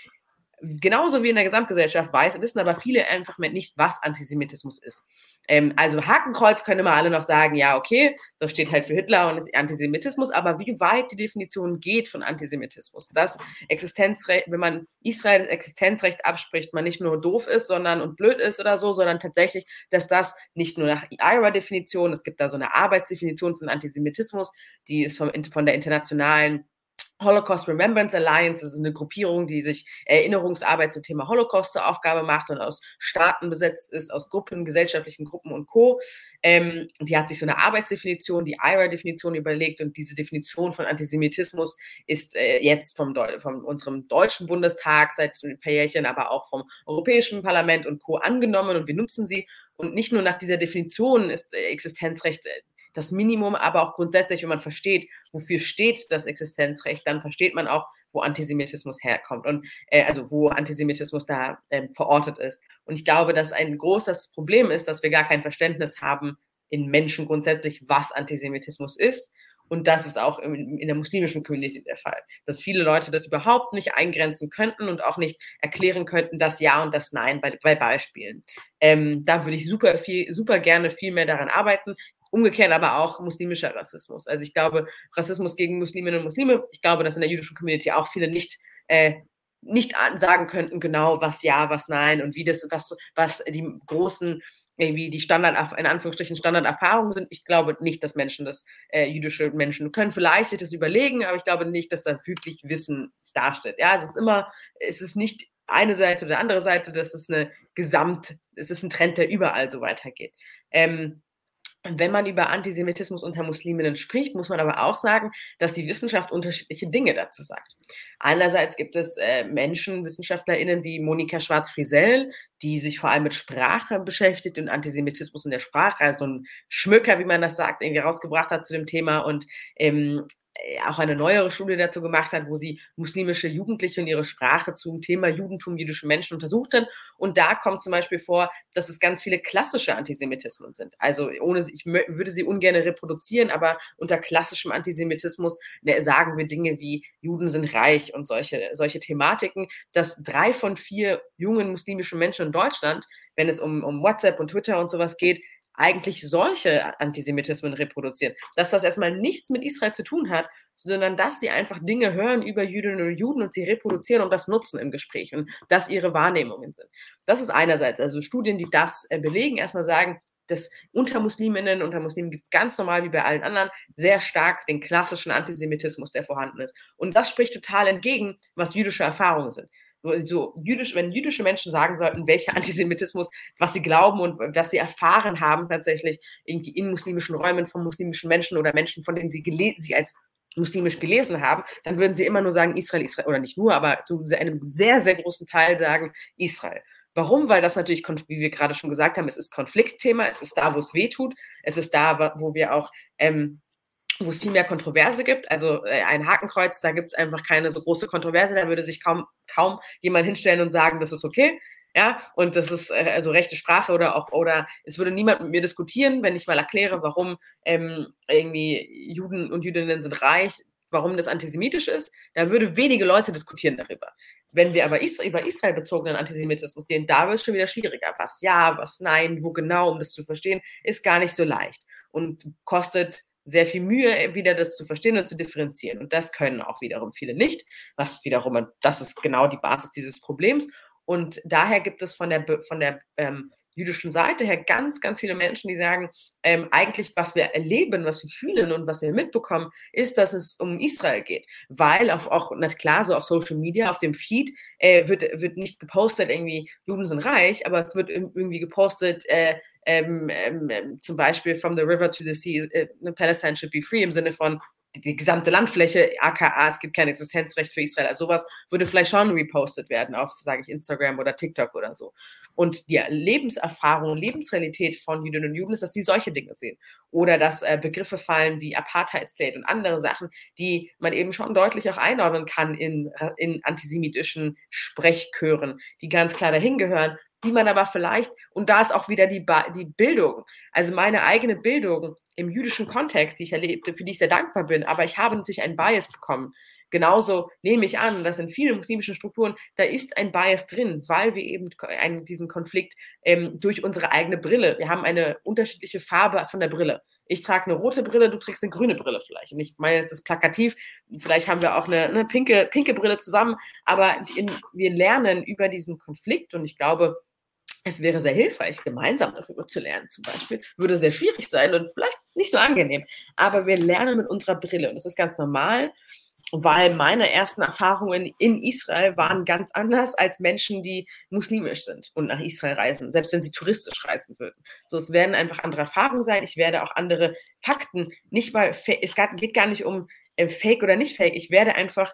genauso wie in der Gesamtgesellschaft weiß, wissen aber viele einfach nicht, was Antisemitismus ist. Ähm, also Hakenkreuz können immer alle noch sagen, ja, okay, das steht halt für Hitler und ist Antisemitismus, aber wie weit die Definition geht von Antisemitismus, dass Existenzrecht, wenn man Israel das Existenzrecht abspricht, man nicht nur doof ist, sondern und blöd ist oder so, sondern tatsächlich, dass das nicht nur nach ihrer Definition, es gibt da so eine Arbeitsdefinition von Antisemitismus, die ist vom, von der internationalen Holocaust Remembrance Alliance, das ist eine Gruppierung, die sich Erinnerungsarbeit zum Thema Holocaust zur Aufgabe macht und aus Staaten besetzt ist, aus Gruppen, gesellschaftlichen Gruppen und Co. Ähm, die hat sich so eine Arbeitsdefinition, die IRA-Definition überlegt und diese Definition von Antisemitismus ist äh, jetzt vom, von unserem deutschen Bundestag seit ein paar Jährchen, aber auch vom Europäischen Parlament und Co. angenommen und wir nutzen sie. Und nicht nur nach dieser Definition ist äh, Existenzrecht äh, das Minimum, aber auch grundsätzlich, wenn man versteht, wofür steht das Existenzrecht, dann versteht man auch, wo Antisemitismus herkommt und äh, also wo Antisemitismus da äh, verortet ist. Und ich glaube, dass ein großes Problem ist, dass wir gar kein Verständnis haben in Menschen grundsätzlich, was Antisemitismus ist. Und das ist auch in, in der muslimischen Community der Fall, dass viele Leute das überhaupt nicht eingrenzen könnten und auch nicht erklären könnten, das Ja und das Nein bei, bei Beispielen. Ähm, da würde ich super viel, super gerne viel mehr daran arbeiten. Umgekehrt aber auch muslimischer Rassismus. Also ich glaube, Rassismus gegen Musliminnen und Muslime, ich glaube, dass in der jüdischen Community auch viele nicht äh, nicht sagen könnten genau, was ja, was nein und wie das, was, was die großen, irgendwie die Standard, in Anführungsstrichen Standarderfahrungen sind. Ich glaube nicht, dass Menschen das, äh, jüdische Menschen können vielleicht sich das überlegen, aber ich glaube nicht, dass da wirklich Wissen darstellt. Ja, es ist immer, es ist nicht eine Seite oder andere Seite, das ist eine Gesamt, es ist ein Trend, der überall so weitergeht. Ähm, wenn man über Antisemitismus unter Musliminnen spricht, muss man aber auch sagen, dass die Wissenschaft unterschiedliche Dinge dazu sagt. Einerseits gibt es äh, Menschen, WissenschaftlerInnen wie Monika Schwarz-Friesell, die sich vor allem mit Sprache beschäftigt und Antisemitismus in der Sprache, also ein Schmücker, wie man das sagt, irgendwie rausgebracht hat zu dem Thema und ähm, äh, auch eine neuere Studie dazu gemacht hat, wo sie muslimische Jugendliche und ihre Sprache zum Thema Judentum, jüdische Menschen untersucht hat. Und da kommt zum Beispiel vor, dass es ganz viele klassische Antisemitismen sind. Also ohne, ich würde sie ungern reproduzieren, aber unter klassischem Antisemitismus ne, sagen wir Dinge wie Juden sind reich und solche, solche Thematiken, dass drei von vier jungen muslimischen Menschen in Deutschland, wenn es um, um WhatsApp und Twitter und sowas geht, eigentlich solche Antisemitismen reproduzieren. Dass das erstmal nichts mit Israel zu tun hat, sondern dass sie einfach Dinge hören über Jüdinnen und Juden und sie reproduzieren und das nutzen im Gespräch und das ihre Wahrnehmungen sind. Das ist einerseits, also Studien, die das äh, belegen, erstmal sagen, dass unter Musliminnen, unter Muslimen gibt es ganz normal wie bei allen anderen sehr stark den klassischen Antisemitismus, der vorhanden ist. Und das spricht total entgegen, was jüdische Erfahrungen sind so jüdisch, wenn jüdische Menschen sagen sollten, welcher Antisemitismus, was sie glauben und was sie erfahren haben tatsächlich in, in muslimischen Räumen von muslimischen Menschen oder Menschen, von denen sie, sie als muslimisch gelesen haben, dann würden sie immer nur sagen Israel, Israel, oder nicht nur, aber zu einem sehr, sehr großen Teil sagen Israel. Warum? Weil das natürlich, wie wir gerade schon gesagt haben, es ist Konfliktthema, es ist da, wo es weh tut, es ist da, wo wir auch ähm, wo es viel mehr Kontroverse gibt. Also äh, ein Hakenkreuz, da gibt es einfach keine so große Kontroverse, da würde sich kaum, kaum jemand hinstellen und sagen, das ist okay. Ja, und das ist äh, also rechte Sprache oder auch, oder es würde niemand mit mir diskutieren, wenn ich mal erkläre, warum ähm, irgendwie Juden und Jüdinnen sind reich, warum das antisemitisch ist, da würde wenige Leute diskutieren darüber. Wenn wir aber Israel, über Israel bezogenen Antisemitismus gehen, da wird es schon wieder schwieriger. Was ja, was nein, wo genau, um das zu verstehen, ist gar nicht so leicht und kostet sehr viel Mühe, wieder das zu verstehen und zu differenzieren. Und das können auch wiederum viele nicht, was wiederum, das ist genau die Basis dieses Problems. Und daher gibt es von der, von der ähm, jüdischen Seite her ganz, ganz viele Menschen, die sagen, ähm, eigentlich, was wir erleben, was wir fühlen und was wir mitbekommen, ist, dass es um Israel geht. Weil auf, auch, na klar, so auf Social Media, auf dem Feed, äh, wird, wird nicht gepostet, irgendwie, Juden sind reich, aber es wird irgendwie gepostet, äh, ähm, ähm, ähm, zum Beispiel from the river to the sea, äh, Palestine should be free im Sinne von die gesamte Landfläche, aka es gibt kein Existenzrecht für Israel, also sowas würde vielleicht schon repostet werden auf, sage ich, Instagram oder TikTok oder so. Und die Lebenserfahrung Lebensrealität von Jüdinnen und Juden ist, dass sie solche Dinge sehen. Oder dass äh, Begriffe fallen wie Apartheid-State und andere Sachen, die man eben schon deutlich auch einordnen kann in, in antisemitischen Sprechchören, die ganz klar dahin gehören, die man aber vielleicht, und da ist auch wieder die, die Bildung, also meine eigene Bildung im jüdischen Kontext, die ich erlebte, für die ich sehr dankbar bin, aber ich habe natürlich einen Bias bekommen. Genauso nehme ich an, dass in vielen muslimischen Strukturen, da ist ein Bias drin, weil wir eben einen, diesen Konflikt ähm, durch unsere eigene Brille, wir haben eine unterschiedliche Farbe von der Brille. Ich trage eine rote Brille, du trägst eine grüne Brille vielleicht. Und ich meine, das ist plakativ. Vielleicht haben wir auch eine, eine pinke, pinke Brille zusammen. Aber in, wir lernen über diesen Konflikt und ich glaube, es wäre sehr hilfreich, gemeinsam darüber zu lernen, zum Beispiel. Würde sehr schwierig sein und vielleicht nicht so angenehm. Aber wir lernen mit unserer Brille und das ist ganz normal, weil meine ersten Erfahrungen in Israel waren ganz anders als Menschen, die muslimisch sind und nach Israel reisen, selbst wenn sie touristisch reisen würden. So, es werden einfach andere Erfahrungen sein. Ich werde auch andere Fakten, nicht mal, es geht gar nicht um äh, Fake oder nicht Fake. Ich werde einfach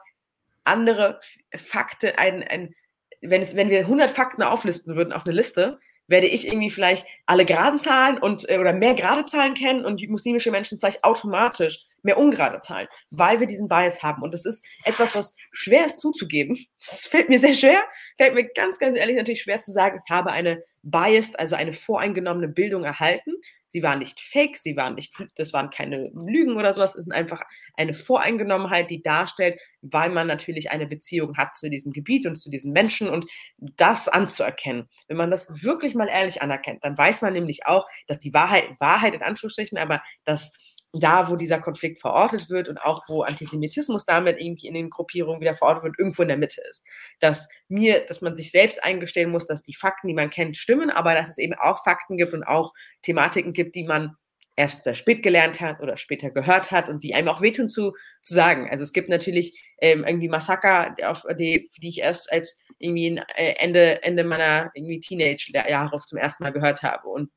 andere Fakten, ein, ein wenn, es, wenn wir 100 Fakten auflisten würden auf eine Liste, werde ich irgendwie vielleicht alle geraden Zahlen und äh, oder mehr gerade Zahlen kennen und muslimische Menschen vielleicht automatisch mehr ungerade Zahlen, weil wir diesen Bias haben. Und das ist etwas, was schwer ist zuzugeben. Das fällt mir sehr schwer. Fällt mir ganz, ganz ehrlich natürlich schwer zu sagen, ich habe eine Bias, also eine voreingenommene Bildung erhalten. Sie war nicht fake, sie waren nicht, das waren keine Lügen oder sowas, es ist einfach eine Voreingenommenheit, die darstellt, weil man natürlich eine Beziehung hat zu diesem Gebiet und zu diesen Menschen und das anzuerkennen. Wenn man das wirklich mal ehrlich anerkennt, dann weiß man nämlich auch, dass die Wahrheit, Wahrheit in Anführungsstrichen, aber dass da, wo dieser Konflikt verortet wird und auch wo Antisemitismus damit irgendwie in den Gruppierungen wieder verortet wird, irgendwo in der Mitte ist. Dass mir, dass man sich selbst eingestehen muss, dass die Fakten, die man kennt, stimmen, aber dass es eben auch Fakten gibt und auch Thematiken gibt, die man erst sehr spät gelernt hat oder später gehört hat und die einem auch wehtun zu, zu sagen. Also es gibt natürlich ähm, irgendwie Massaker, auf die, die ich erst als irgendwie äh, Ende, Ende meiner irgendwie Teenage-Jahre zum ersten Mal gehört habe. Und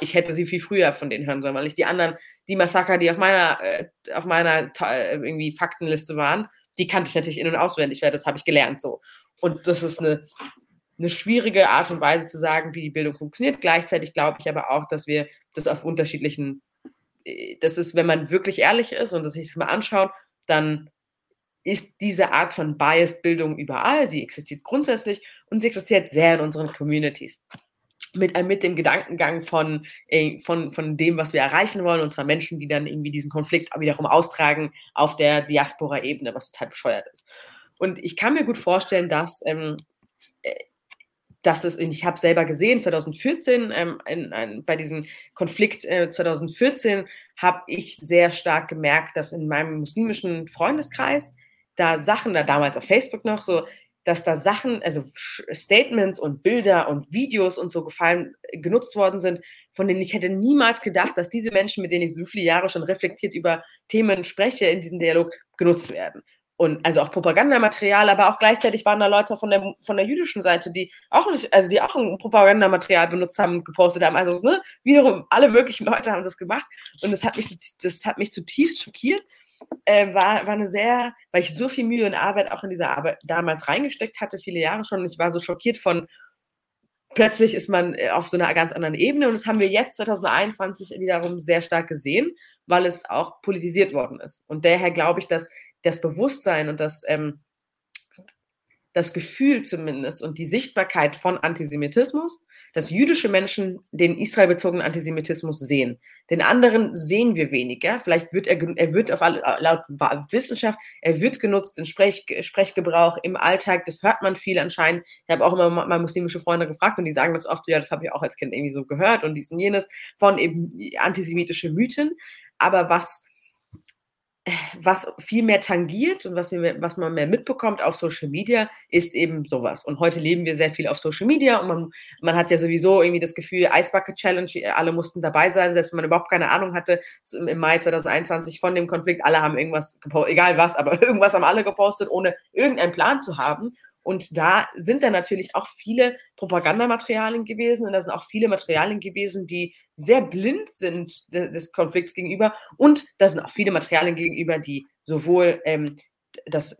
ich hätte sie viel früher von denen hören sollen, weil ich die anderen, die Massaker, die auf meiner, äh, auf meiner äh, irgendwie Faktenliste waren, die kannte ich natürlich in- und auswendig, weil das habe ich gelernt so. Und das ist eine, eine schwierige Art und Weise zu sagen, wie die Bildung funktioniert. Gleichzeitig glaube ich aber auch, dass wir das auf unterschiedlichen, äh, das ist, wenn man wirklich ehrlich ist und sich das mal anschaut, dann ist diese Art von Biased-Bildung überall. Sie existiert grundsätzlich und sie existiert sehr in unseren Communities mit, äh, mit dem Gedankengang von, äh, von, von dem, was wir erreichen wollen, und zwar Menschen, die dann irgendwie diesen Konflikt wiederum austragen auf der Diaspora-Ebene, was total bescheuert ist. Und ich kann mir gut vorstellen, dass, ähm, äh, dass es, ich habe selber gesehen, 2014, ähm, in, in, bei diesem Konflikt äh, 2014, habe ich sehr stark gemerkt, dass in meinem muslimischen Freundeskreis da Sachen, da damals auf Facebook noch so, dass da Sachen, also Statements und Bilder und Videos und so gefallen, genutzt worden sind, von denen ich hätte niemals gedacht, dass diese Menschen, mit denen ich so viele Jahre schon reflektiert über Themen spreche, in diesem Dialog genutzt werden. Und also auch Propagandamaterial, aber auch gleichzeitig waren da Leute von der, von der jüdischen Seite, die auch nicht, also die auch ein Propagandamaterial benutzt haben und gepostet haben. Also, ne, wiederum alle möglichen Leute haben das gemacht. Und das hat mich, das hat mich zutiefst schockiert äh, war, war eine sehr, weil ich so viel Mühe und Arbeit auch in diese Arbeit damals reingesteckt hatte, viele Jahre schon. Ich war so schockiert von, plötzlich ist man äh, auf so einer ganz anderen Ebene und das haben wir jetzt 2021 wiederum sehr stark gesehen, weil es auch politisiert worden ist. Und daher glaube ich, dass das Bewusstsein und das, ähm, das Gefühl zumindest und die Sichtbarkeit von Antisemitismus dass jüdische Menschen den israelbezogenen Antisemitismus sehen. Den anderen sehen wir weniger. Vielleicht wird er, er wird auf alle, laut Wissenschaft, er wird genutzt in Sprech, Sprechgebrauch im Alltag. Das hört man viel anscheinend. Ich habe auch immer mal muslimische Freunde gefragt und die sagen das oft, ja, das habe ich auch als Kind irgendwie so gehört und dies und jenes von eben antisemitische Mythen. Aber was was viel mehr tangiert und was, wir, was man mehr mitbekommt auf Social Media, ist eben sowas. Und heute leben wir sehr viel auf Social Media und man, man hat ja sowieso irgendwie das Gefühl, Eisbucket Challenge, alle mussten dabei sein, selbst wenn man überhaupt keine Ahnung hatte, im Mai 2021 von dem Konflikt, alle haben irgendwas gepostet, egal was, aber irgendwas haben alle gepostet, ohne irgendeinen Plan zu haben. Und da sind dann natürlich auch viele Propagandamaterialien gewesen und da sind auch viele Materialien gewesen, die sehr blind sind des Konflikts gegenüber. Und da sind auch viele Materialien gegenüber, die sowohl ähm, das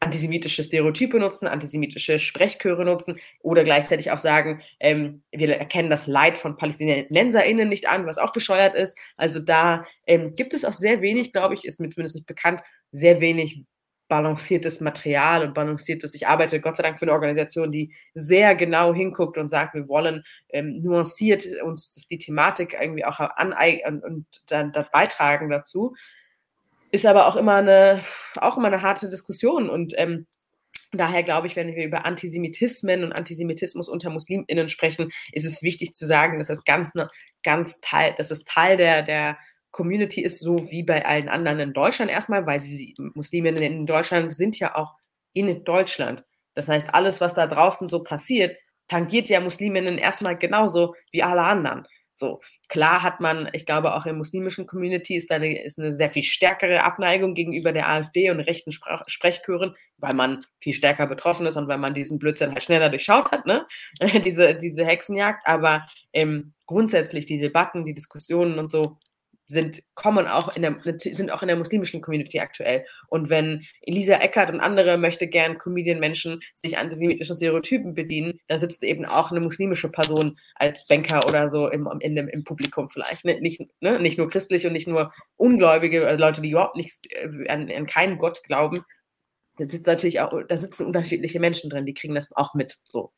antisemitische Stereotype nutzen, antisemitische Sprechchöre nutzen oder gleichzeitig auch sagen, ähm, wir erkennen das Leid von PalästinenserInnen nicht an, was auch bescheuert ist. Also da ähm, gibt es auch sehr wenig, glaube ich, ist mir zumindest nicht bekannt, sehr wenig balanciertes Material und balanciertes. Ich arbeite Gott sei Dank für eine Organisation, die sehr genau hinguckt und sagt, wir wollen ähm, nuanciert uns die Thematik irgendwie auch aneignen und dann, dann beitragen dazu ist aber auch immer eine, auch immer eine harte Diskussion. Und ähm, daher glaube ich, wenn wir über Antisemitismen und Antisemitismus unter MuslimInnen sprechen, ist es wichtig zu sagen, dass das ganz, ganz Teil, dass es Teil der, der Community ist, so wie bei allen anderen in Deutschland erstmal, weil sie Musliminnen in Deutschland sind ja auch in Deutschland. Das heißt, alles, was da draußen so passiert, tangiert ja Musliminnen erstmal genauso wie alle anderen. So, klar hat man, ich glaube auch im muslimischen Community ist eine, ist eine sehr viel stärkere Abneigung gegenüber der AfD und rechten Sprach Sprechchören, weil man viel stärker betroffen ist und weil man diesen Blödsinn halt schneller durchschaut hat, ne? diese, diese Hexenjagd. Aber ähm, grundsätzlich die Debatten, die Diskussionen und so sind, kommen auch in der, sind auch in der muslimischen Community aktuell. Und wenn Elisa Eckert und andere möchte gern Comedian-Menschen sich antisemitischen Stereotypen bedienen, dann sitzt eben auch eine muslimische Person als Banker oder so im, in dem, im Publikum vielleicht. Ne? Nicht, ne? nicht nur christlich und nicht nur Ungläubige, also Leute, die überhaupt nicht äh, an, an keinen Gott glauben. Da sitzen natürlich auch, da sitzen unterschiedliche Menschen drin, die kriegen das auch mit. So.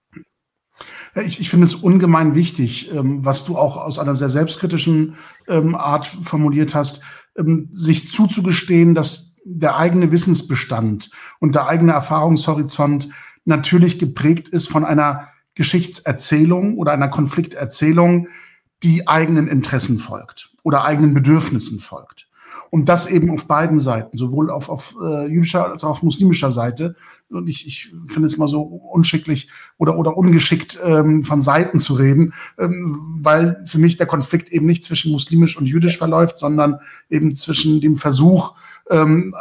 Ich, ich finde es ungemein wichtig, ähm, was du auch aus einer sehr selbstkritischen ähm, Art formuliert hast, ähm, sich zuzugestehen, dass der eigene Wissensbestand und der eigene Erfahrungshorizont natürlich geprägt ist von einer Geschichtserzählung oder einer Konflikterzählung, die eigenen Interessen folgt oder eigenen Bedürfnissen folgt. Und das eben auf beiden Seiten, sowohl auf, auf äh, jüdischer als auch auf muslimischer Seite. Und ich, ich finde es mal so unschicklich oder, oder ungeschickt, ähm, von Seiten zu reden, ähm, weil für mich der Konflikt eben nicht zwischen muslimisch und jüdisch verläuft, sondern eben zwischen dem Versuch, ähm,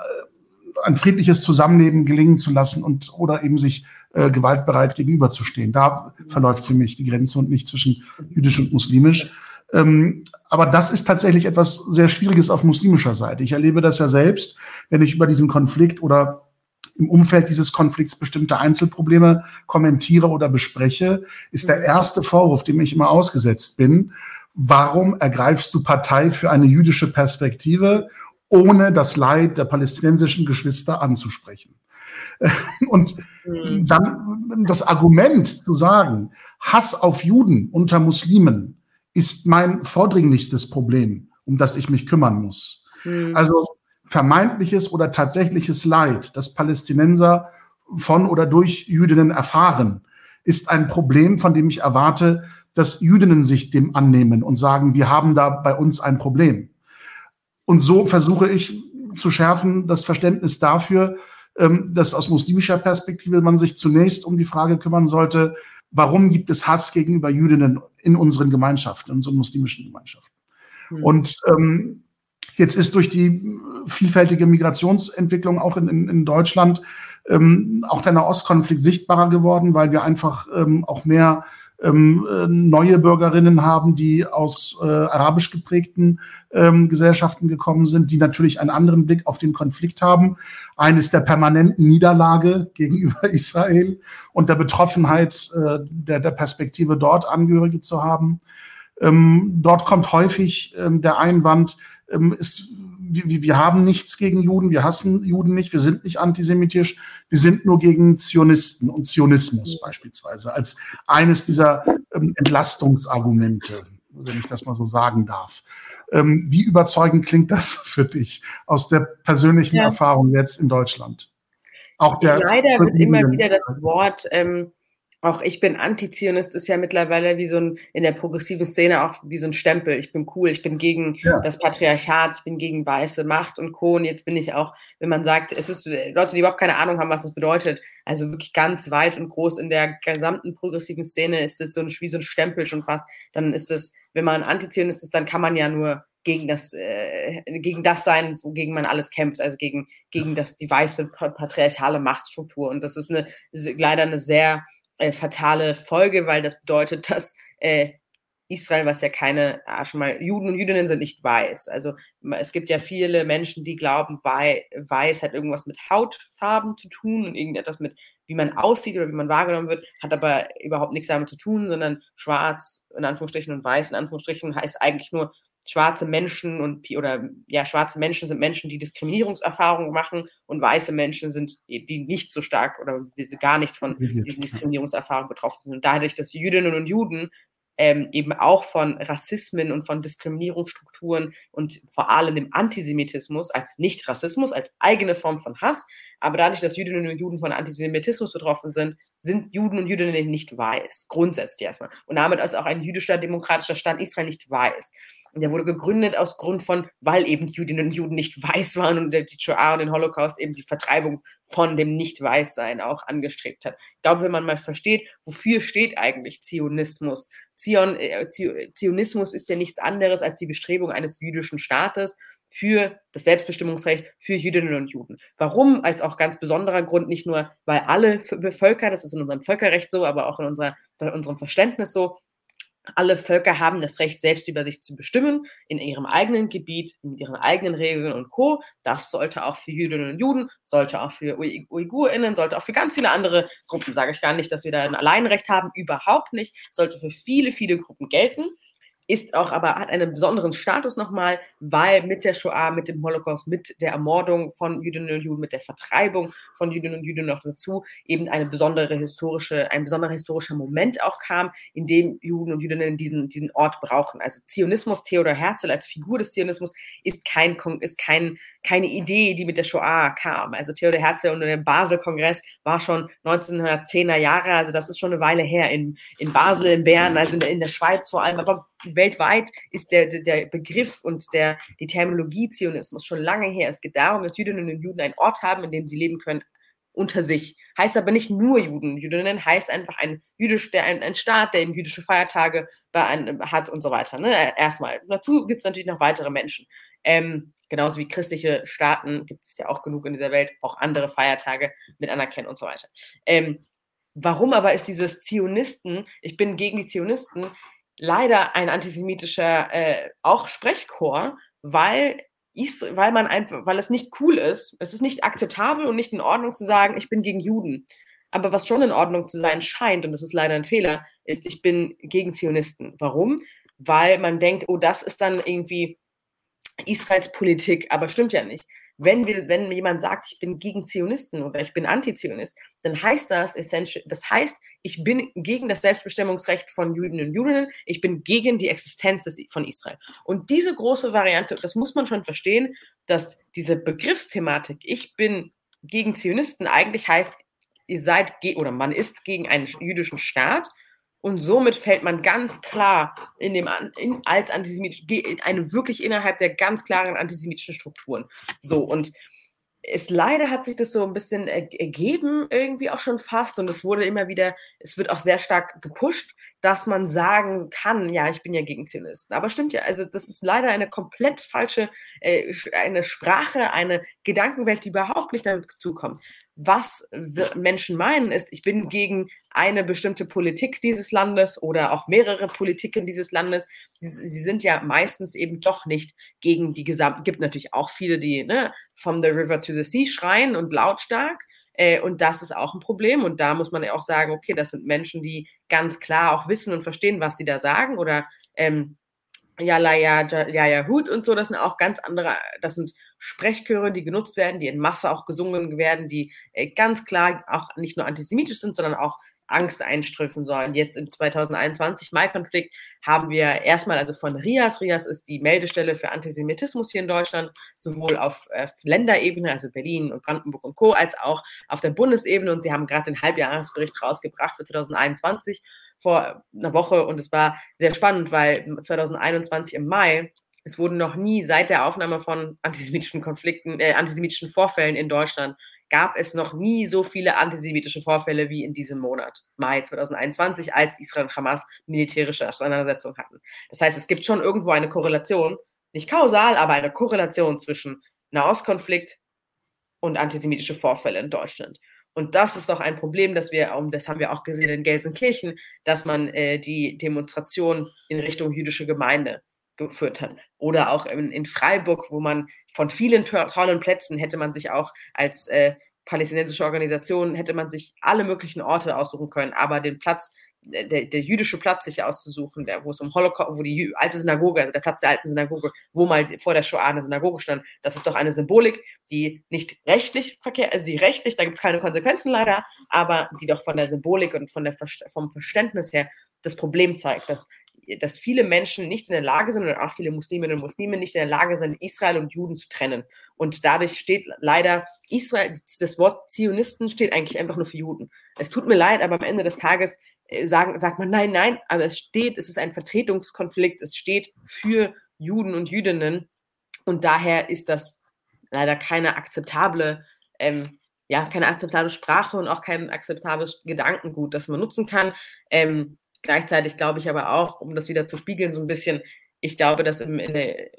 ein friedliches Zusammenleben gelingen zu lassen und oder eben sich äh, gewaltbereit gegenüberzustehen. Da verläuft für mich die Grenze und nicht zwischen jüdisch und muslimisch. Ähm, aber das ist tatsächlich etwas sehr Schwieriges auf muslimischer Seite. Ich erlebe das ja selbst, wenn ich über diesen Konflikt oder im Umfeld dieses Konflikts bestimmte Einzelprobleme kommentiere oder bespreche, ist der erste Vorwurf, dem ich immer ausgesetzt bin, warum ergreifst du Partei für eine jüdische Perspektive, ohne das Leid der palästinensischen Geschwister anzusprechen? Und mhm. dann das Argument zu sagen, Hass auf Juden unter Muslimen ist mein vordringlichstes Problem, um das ich mich kümmern muss. Mhm. Also vermeintliches oder tatsächliches Leid, das Palästinenser von oder durch Jüdinnen erfahren, ist ein Problem, von dem ich erwarte, dass Jüdinnen sich dem annehmen und sagen, wir haben da bei uns ein Problem. Und so versuche ich zu schärfen das Verständnis dafür, ähm, dass aus muslimischer Perspektive man sich zunächst um die Frage kümmern sollte, warum gibt es Hass gegenüber Jüdinnen in unseren Gemeinschaften, in unseren muslimischen Gemeinschaften. Mhm. Und ähm, jetzt ist durch die vielfältige Migrationsentwicklung auch in, in, in Deutschland ähm, auch der Nahostkonflikt sichtbarer geworden, weil wir einfach ähm, auch mehr ähm, äh, neue Bürgerinnen haben, die aus äh, arabisch geprägten ähm, Gesellschaften gekommen sind, die natürlich einen anderen Blick auf den Konflikt haben. Eines der permanenten Niederlage gegenüber Israel und der Betroffenheit äh, der, der Perspektive dort Angehörige zu haben. Ähm, dort kommt häufig ähm, der Einwand, ähm, ist wir, wir haben nichts gegen Juden, wir hassen Juden nicht, wir sind nicht antisemitisch, wir sind nur gegen Zionisten und Zionismus beispielsweise als eines dieser ähm, Entlastungsargumente, wenn ich das mal so sagen darf. Ähm, wie überzeugend klingt das für dich aus der persönlichen ja. Erfahrung jetzt in Deutschland? Auch der Leider wird immer wieder das Wort ähm, auch ich bin Antizionist ist ja mittlerweile wie so ein, in der progressiven Szene auch wie so ein Stempel. Ich bin cool, ich bin gegen ja. das Patriarchat, ich bin gegen weiße Macht und Co. Und jetzt bin ich auch, wenn man sagt, es ist Leute, die überhaupt keine Ahnung haben, was das bedeutet. Also wirklich ganz weit und groß in der gesamten progressiven Szene ist es so ein, wie so ein Stempel schon fast. Dann ist es, wenn man Antizionist ist, dann kann man ja nur gegen das, äh, gegen das sein, wogegen man alles kämpft, also gegen, gegen das, die weiße patriarchale Machtstruktur. Und das ist, eine, ist leider eine sehr äh, fatale Folge, weil das bedeutet, dass äh, Israel, was ja keine, ah, schon mal, Juden und Jüdinnen sind nicht weiß. Also es gibt ja viele Menschen, die glauben, weiß hat irgendwas mit Hautfarben zu tun und irgendetwas mit, wie man aussieht oder wie man wahrgenommen wird, hat aber überhaupt nichts damit zu tun, sondern schwarz in Anführungsstrichen und weiß in Anführungsstrichen heißt eigentlich nur, schwarze Menschen und oder ja, schwarze Menschen sind Menschen, die Diskriminierungserfahrungen machen und weiße Menschen sind, die nicht so stark oder die gar nicht von diesen Diskriminierungserfahrungen betroffen sind. Und dadurch, dass Jüdinnen und Juden ähm, eben auch von Rassismen und von Diskriminierungsstrukturen und vor allem dem Antisemitismus als nicht Rassismus, als eigene Form von Hass. Aber dadurch, dass Jüdinnen und Juden von Antisemitismus betroffen sind, sind Juden und Jüdinnen nicht weiß, grundsätzlich erstmal. Und damit ist auch ein jüdischer demokratischer Staat Israel nicht weiß. Und der wurde gegründet aus Grund von, weil eben Jüdinnen und Juden nicht weiß waren und die Shoah und den Holocaust eben die Vertreibung von dem Nicht-Weißsein auch angestrebt hat. Ich glaube, wenn man mal versteht, wofür steht eigentlich Zionismus? Zion, äh, Zionismus ist ja nichts anderes als die Bestrebung eines jüdischen Staates für das Selbstbestimmungsrecht für Jüdinnen und Juden. Warum? Als auch ganz besonderer Grund, nicht nur, weil alle Völker, das ist in unserem Völkerrecht so, aber auch in, unserer, in unserem Verständnis so, alle Völker haben das Recht, selbst über sich zu bestimmen, in ihrem eigenen Gebiet, mit ihren eigenen Regeln und Co. Das sollte auch für Jüdinnen und Juden, sollte auch für UigurInnen, sollte auch für ganz viele andere Gruppen, sage ich gar nicht, dass wir da ein Alleinrecht haben, überhaupt nicht, sollte für viele, viele Gruppen gelten ist auch aber, hat einen besonderen Status nochmal, weil mit der Shoah, mit dem Holocaust, mit der Ermordung von Jüdinnen und Juden, mit der Vertreibung von Jüdinnen und Juden noch dazu eben eine besondere historische, ein besonderer historischer Moment auch kam, in dem Juden und Jüdinnen diesen, diesen Ort brauchen. Also Zionismus, Theodor Herzl als Figur des Zionismus ist kein, ist kein, keine Idee, die mit der Shoah kam. Also Theodor Herzl und der Basel-Kongress war schon 1910er Jahre, also das ist schon eine Weile her in, in Basel, in Bern, also in der, in der Schweiz vor allem, aber weltweit ist der, der Begriff und der, die Terminologie Zionismus schon lange her. Es geht darum, dass Jüdinnen und Juden einen Ort haben, in dem sie leben können unter sich. Heißt aber nicht nur Juden. Jüdinnen heißt einfach ein jüdisch, der ein, ein Staat, der eben jüdische Feiertage ein, hat und so weiter. Ne? Erstmal. Dazu gibt es natürlich noch weitere Menschen. Ähm, genauso wie christliche Staaten gibt es ja auch genug in dieser Welt, auch andere Feiertage mit anerkennen und so weiter. Ähm, warum aber ist dieses Zionisten, ich bin gegen die Zionisten, leider ein antisemitischer äh, auch Sprechchor, weil weil man einfach, weil es nicht cool ist. Es ist nicht akzeptabel und nicht in Ordnung zu sagen, ich bin gegen Juden. Aber was schon in Ordnung zu sein scheint, und das ist leider ein Fehler, ist, ich bin gegen Zionisten. Warum? Weil man denkt, oh, das ist dann irgendwie Israels Politik, aber stimmt ja nicht wenn, wir, wenn jemand sagt, ich bin gegen Zionisten oder ich bin Antizionist, dann heißt das essential, das heißt, ich bin gegen das Selbstbestimmungsrecht von Juden und Jüdinnen, ich bin gegen die Existenz des, von Israel. Und diese große Variante, das muss man schon verstehen, dass diese Begriffsthematik, ich bin gegen Zionisten, eigentlich heißt, ihr seid oder man ist gegen einen jüdischen Staat und somit fällt man ganz klar in dem, in, als antisemitisch, eine wirklich innerhalb der ganz klaren antisemitischen Strukturen. So, und es leider hat sich das so ein bisschen ergeben, irgendwie auch schon fast. Und es wurde immer wieder, es wird auch sehr stark gepusht, dass man sagen kann, ja, ich bin ja gegen Zionisten. Aber stimmt ja, also das ist leider eine komplett falsche, äh, eine Sprache, eine Gedankenwelt, die überhaupt nicht damit zukommt was Menschen meinen, ist, ich bin gegen eine bestimmte Politik dieses Landes oder auch mehrere Politiken dieses Landes. Sie sind ja meistens eben doch nicht gegen die gesamte, gibt natürlich auch viele, die ne, from the river to the sea schreien und lautstark. Äh, und das ist auch ein Problem. Und da muss man ja auch sagen, okay, das sind Menschen, die ganz klar auch wissen und verstehen, was sie da sagen oder ähm, ja, la, ja, ja, ja, Hut und so, das sind auch ganz andere, das sind Sprechchöre, die genutzt werden, die in Masse auch gesungen werden, die äh, ganz klar auch nicht nur antisemitisch sind, sondern auch Angst einströfen sollen. Jetzt im 2021 Mai-Konflikt haben wir erstmal also von RIAS, RIAS ist die Meldestelle für Antisemitismus hier in Deutschland, sowohl auf äh, Länderebene, also Berlin und Brandenburg und Co., als auch auf der Bundesebene. Und sie haben gerade den Halbjahresbericht rausgebracht für 2021 vor einer Woche und es war sehr spannend, weil 2021 im Mai es wurden noch nie seit der Aufnahme von antisemitischen Konflikten, äh, antisemitischen Vorfällen in Deutschland, gab es noch nie so viele antisemitische Vorfälle wie in diesem Monat, Mai 2021, als Israel und Hamas militärische Auseinandersetzungen hatten. Das heißt, es gibt schon irgendwo eine Korrelation. nicht kausal, aber eine Korrelation zwischen Nahostkonflikt und antisemitische Vorfälle in Deutschland. Und das ist doch ein Problem, dass wir, das haben wir auch gesehen in Gelsenkirchen, dass man äh, die Demonstration in Richtung jüdische Gemeinde geführt hat. Oder auch in, in Freiburg, wo man von vielen tollen Plätzen hätte man sich auch als äh, palästinensische Organisation, hätte man sich alle möglichen Orte aussuchen können, aber den Platz der, der jüdische Platz sich auszusuchen, der, wo es um Holocaust, wo die alte Synagoge, also der Platz der alten Synagoge, wo mal vor der Shoah eine Synagoge stand, das ist doch eine Symbolik, die nicht rechtlich verkehrt, also die rechtlich, da gibt es keine Konsequenzen leider, aber die doch von der Symbolik und von der, vom Verständnis her das Problem zeigt, dass, dass viele Menschen nicht in der Lage sind, und auch viele Musliminnen und Muslime nicht in der Lage sind, Israel und Juden zu trennen. Und dadurch steht leider Israel, das Wort Zionisten steht eigentlich einfach nur für Juden. Es tut mir leid, aber am Ende des Tages äh, sagen, sagt man nein, nein, aber es steht, es ist ein Vertretungskonflikt, es steht für Juden und Jüdinnen und daher ist das leider keine akzeptable, ähm, ja, keine akzeptable Sprache und auch kein akzeptables Gedankengut, das man nutzen kann. Ähm, gleichzeitig glaube ich aber auch, um das wieder zu spiegeln, so ein bisschen, ich glaube, dass im, in der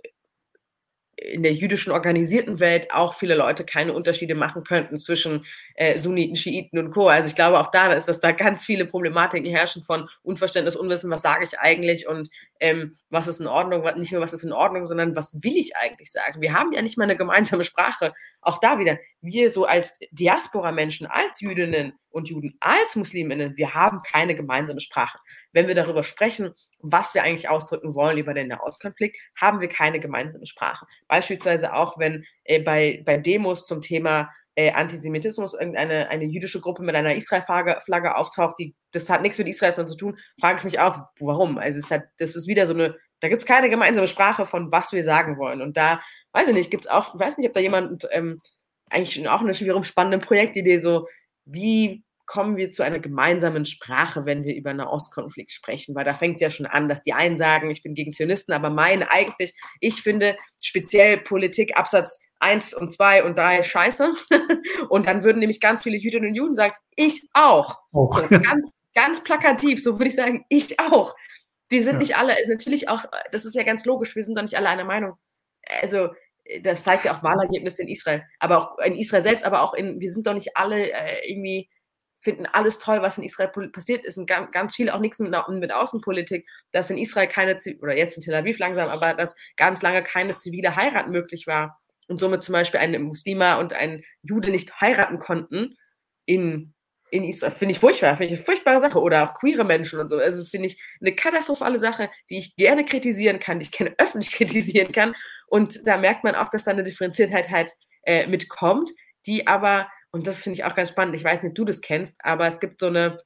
in der jüdischen organisierten Welt auch viele Leute keine Unterschiede machen könnten zwischen äh, Sunniten, Schiiten und Co. Also ich glaube auch da ist, dass da ganz viele Problematiken herrschen von Unverständnis, Unwissen, was sage ich eigentlich und ähm, was ist in Ordnung, nicht nur was ist in Ordnung, sondern was will ich eigentlich sagen. Wir haben ja nicht mal eine gemeinsame Sprache. Auch da wieder, wir so als Diaspora-Menschen, als Jüdinnen und Juden, als Musliminnen, wir haben keine gemeinsame Sprache. Wenn wir darüber sprechen, was wir eigentlich ausdrücken wollen über den Nahostkonflikt, haben wir keine gemeinsame Sprache. Beispielsweise auch, wenn äh, bei, bei Demos zum Thema äh, Antisemitismus irgendeine eine jüdische Gruppe mit einer Israel-Flagge auftaucht, die, das hat nichts mit Israel zu tun, frage ich mich auch, warum? Also es hat, das ist wieder so eine, da gibt es keine gemeinsame Sprache von was wir sagen wollen. Und da, weiß ich nicht, gibt es auch, weiß nicht, ob da jemand ähm, eigentlich auch eine wiederum spannende Projektidee, so wie kommen wir zu einer gemeinsamen Sprache, wenn wir über einen Ostkonflikt sprechen, weil da fängt es ja schon an, dass die einen sagen, ich bin gegen Zionisten, aber meinen eigentlich, ich finde speziell Politik Absatz 1 und 2 und 3 scheiße. und dann würden nämlich ganz viele Jüdinnen und Juden sagen, ich auch. Oh. So, ganz, ganz plakativ, so würde ich sagen, ich auch. Wir sind ja. nicht alle, ist natürlich auch, das ist ja ganz logisch, wir sind doch nicht alle einer Meinung. Also, das zeigt ja auch Wahlergebnisse in Israel, aber auch in Israel selbst, aber auch in, wir sind doch nicht alle äh, irgendwie finden alles toll, was in Israel passiert ist und ganz, ganz viele auch nichts mit, mit Außenpolitik, dass in Israel keine, oder jetzt in Tel Aviv langsam, aber dass ganz lange keine zivile Heirat möglich war und somit zum Beispiel ein Muslima und ein Jude nicht heiraten konnten in, in Israel. Finde ich furchtbar, finde ich eine furchtbare Sache. Oder auch queere Menschen und so. Also finde ich eine katastrophale Sache, die ich gerne kritisieren kann, die ich gerne öffentlich kritisieren kann. Und da merkt man auch, dass da eine Differenziertheit halt äh, mitkommt, die aber und das finde ich auch ganz spannend. Ich weiß nicht, ob du das kennst, aber es gibt so eine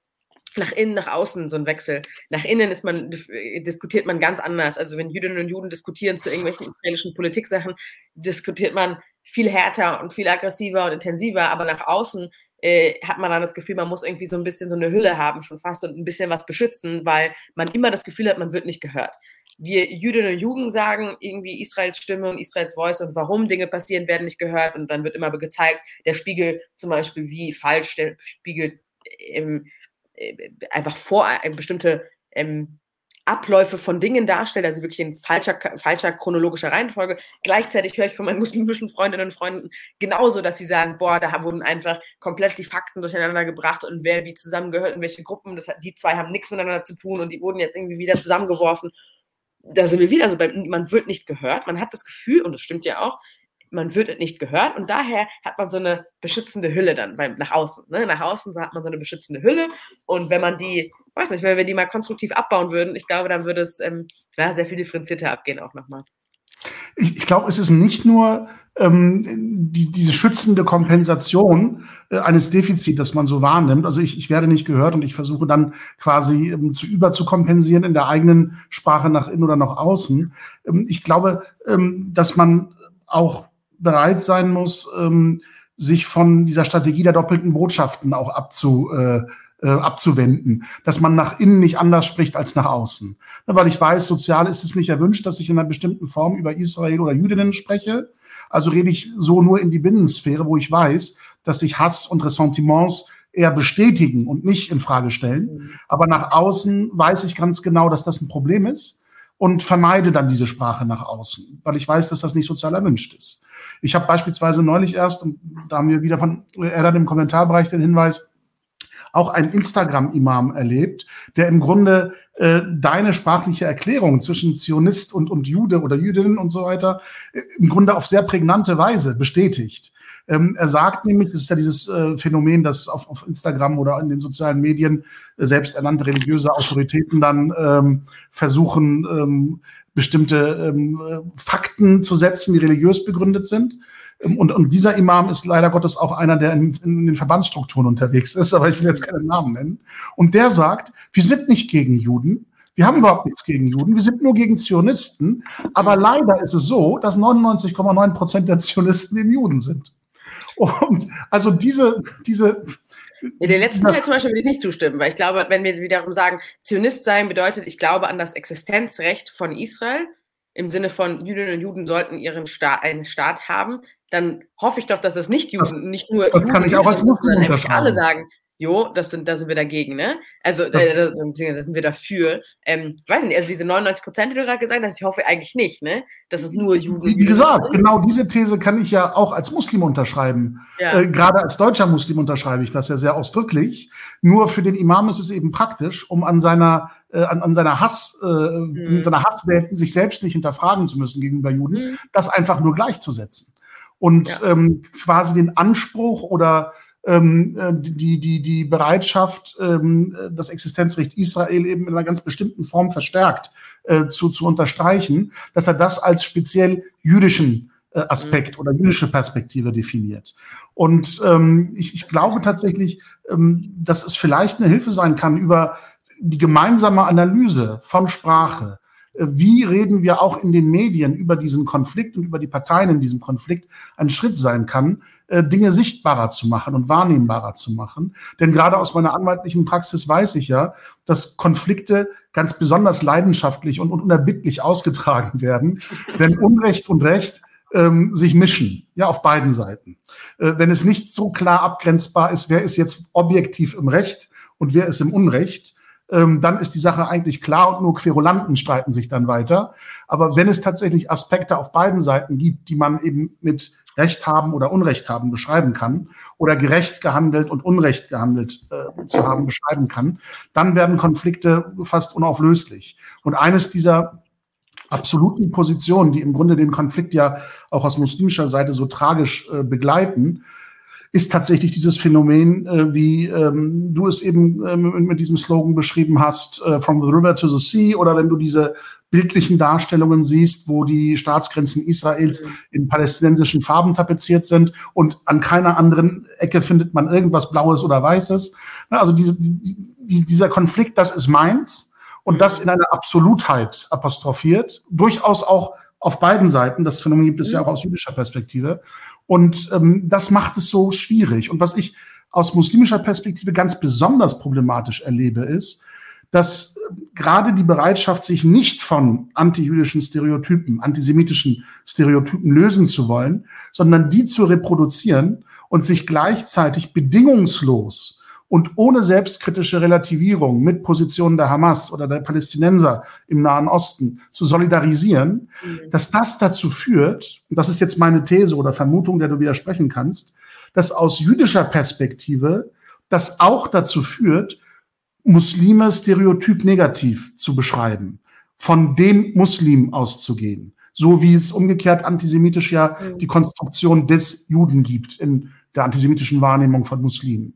nach innen, nach außen so ein Wechsel. Nach innen ist man, diskutiert man ganz anders. Also wenn Jüdinnen und Juden diskutieren zu irgendwelchen israelischen Politiksachen, diskutiert man viel härter und viel aggressiver und intensiver, aber nach außen äh, hat man dann das Gefühl, man muss irgendwie so ein bisschen so eine Hülle haben schon fast und ein bisschen was beschützen, weil man immer das Gefühl hat, man wird nicht gehört wir Jüdinnen und Juden sagen irgendwie Israels Stimme und Israels Voice und warum Dinge passieren, werden nicht gehört. Und dann wird immer gezeigt, der Spiegel zum Beispiel, wie falsch der Spiegel ähm, äh, einfach vor äh, bestimmte ähm, Abläufe von Dingen darstellt, also wirklich in falscher, falscher chronologischer Reihenfolge. Gleichzeitig höre ich von meinen muslimischen Freundinnen und Freunden genauso, dass sie sagen, boah, da wurden einfach komplett die Fakten durcheinander gebracht und wer wie zusammengehört in welche Gruppen. Das, die zwei haben nichts miteinander zu tun und die wurden jetzt irgendwie wieder zusammengeworfen da sind wir wieder, also bei, man wird nicht gehört, man hat das Gefühl, und das stimmt ja auch, man wird nicht gehört und daher hat man so eine beschützende Hülle dann beim, nach außen. Ne? Nach außen hat man so eine beschützende Hülle und wenn man die, weiß nicht, wenn wir die mal konstruktiv abbauen würden, ich glaube, dann würde es ähm, ja, sehr viel differenzierter abgehen auch nochmal. Ich, ich glaube, es ist nicht nur ähm, die, diese schützende Kompensation äh, eines Defizits, das man so wahrnimmt. Also ich, ich werde nicht gehört und ich versuche dann quasi ähm, zu überzukompensieren in der eigenen Sprache nach innen oder nach außen. Ähm, ich glaube, ähm, dass man auch bereit sein muss, ähm, sich von dieser Strategie der doppelten Botschaften auch abzu, äh, äh, abzuwenden, dass man nach innen nicht anders spricht als nach außen. Weil ich weiß, sozial ist es nicht erwünscht, dass ich in einer bestimmten Form über Israel oder Jüdinnen spreche. Also rede ich so nur in die Binnensphäre, wo ich weiß, dass sich Hass und Ressentiments eher bestätigen und nicht in Frage stellen. Aber nach außen weiß ich ganz genau, dass das ein Problem ist und vermeide dann diese Sprache nach außen, weil ich weiß, dass das nicht sozial erwünscht ist. Ich habe beispielsweise neulich erst, und da haben wir wieder von Erdan im Kommentarbereich den Hinweis, auch einen Instagram-Imam erlebt, der im Grunde äh, deine sprachliche Erklärung zwischen Zionist und, und Jude oder Jüdin und so weiter äh, im Grunde auf sehr prägnante Weise bestätigt. Ähm, er sagt nämlich, es ist ja dieses äh, Phänomen, dass auf, auf Instagram oder in den sozialen Medien äh, selbsternannte religiöse Autoritäten dann ähm, versuchen, ähm, bestimmte ähm, äh, Fakten zu setzen, die religiös begründet sind. Ähm, und, und dieser Imam ist leider Gottes auch einer, der in, in den Verbandsstrukturen unterwegs ist, aber ich will jetzt keinen Namen nennen. Und der sagt, wir sind nicht gegen Juden, wir haben überhaupt nichts gegen Juden, wir sind nur gegen Zionisten. Aber leider ist es so, dass 99,9 Prozent der Zionisten eben Juden sind. Und also diese, diese in der letzten Teil zum Beispiel würde ich nicht zustimmen, weil ich glaube, wenn wir wiederum sagen, Zionist sein bedeutet, ich glaube an das Existenzrecht von Israel, im Sinne von Jüdinnen und Juden sollten ihren Staat, einen Staat haben, dann hoffe ich doch, dass es nicht Juden, das, nicht nur das Juden kann ich auch als Muslim unterschreiben. alle sagen, jo, das sind, da sind wir dagegen, ne? Also äh, da, da, sind wir dafür. Ähm, ich weiß nicht, also diese 99 Prozent, die du gerade gesagt hast, ich hoffe eigentlich nicht, ne? Das ist nur Juden. Wie gesagt, sind. genau diese These kann ich ja auch als Muslim unterschreiben. Ja. Äh, gerade als deutscher Muslim unterschreibe ich das ja sehr ausdrücklich. Nur für den Imam ist es eben praktisch, um an seiner äh, an, an seiner Hass, äh, mhm. seiner Hasswelten sich selbst nicht hinterfragen zu müssen gegenüber Juden, mhm. das einfach nur gleichzusetzen. Und ja. ähm, quasi den Anspruch oder ähm, äh, die, die, die Bereitschaft, ähm, das Existenzrecht Israel eben in einer ganz bestimmten Form verstärkt äh, zu, zu unterstreichen, dass er das als speziell jüdischen äh, Aspekt mhm. oder jüdische Perspektive definiert. Und ähm, ich, ich glaube tatsächlich, ähm, dass es vielleicht eine Hilfe sein kann über die gemeinsame Analyse von Sprache, wie reden wir auch in den Medien über diesen Konflikt und über die Parteien in diesem Konflikt ein Schritt sein kann, äh, Dinge sichtbarer zu machen und wahrnehmbarer zu machen. Denn gerade aus meiner anwaltlichen Praxis weiß ich ja, dass Konflikte ganz besonders leidenschaftlich und unerbittlich ausgetragen werden, wenn Unrecht und Recht ähm, sich mischen, ja, auf beiden Seiten. Äh, wenn es nicht so klar abgrenzbar ist, wer ist jetzt objektiv im Recht und wer ist im Unrecht, ähm, dann ist die Sache eigentlich klar und nur Querulanten streiten sich dann weiter. Aber wenn es tatsächlich Aspekte auf beiden Seiten gibt, die man eben mit Recht haben oder Unrecht haben beschreiben kann oder gerecht gehandelt und Unrecht gehandelt äh, zu haben beschreiben kann, dann werden Konflikte fast unauflöslich. Und eines dieser absoluten Positionen, die im Grunde den Konflikt ja auch aus muslimischer Seite so tragisch äh, begleiten, ist tatsächlich dieses Phänomen, äh, wie ähm, du es eben ähm, mit diesem Slogan beschrieben hast, äh, From the River to the Sea, oder wenn du diese bildlichen Darstellungen siehst, wo die Staatsgrenzen Israels mhm. in palästinensischen Farben tapeziert sind und an keiner anderen Ecke findet man irgendwas Blaues oder Weißes. Also diese, die, dieser Konflikt, das ist meins und das in einer Absolutheit apostrophiert, durchaus auch auf beiden Seiten. Das Phänomen gibt es ja mhm. auch aus jüdischer Perspektive. Und ähm, das macht es so schwierig. Und was ich aus muslimischer Perspektive ganz besonders problematisch erlebe, ist, dass äh, gerade die Bereitschaft, sich nicht von antijüdischen Stereotypen, antisemitischen Stereotypen lösen zu wollen, sondern die zu reproduzieren und sich gleichzeitig bedingungslos und ohne selbstkritische Relativierung mit Positionen der Hamas oder der Palästinenser im Nahen Osten zu solidarisieren, mhm. dass das dazu führt, und das ist jetzt meine These oder Vermutung, der du widersprechen kannst, dass aus jüdischer Perspektive das auch dazu führt, Muslime stereotyp negativ zu beschreiben, von dem Muslim auszugehen, so wie es umgekehrt antisemitisch ja mhm. die Konstruktion des Juden gibt in der antisemitischen Wahrnehmung von Muslimen.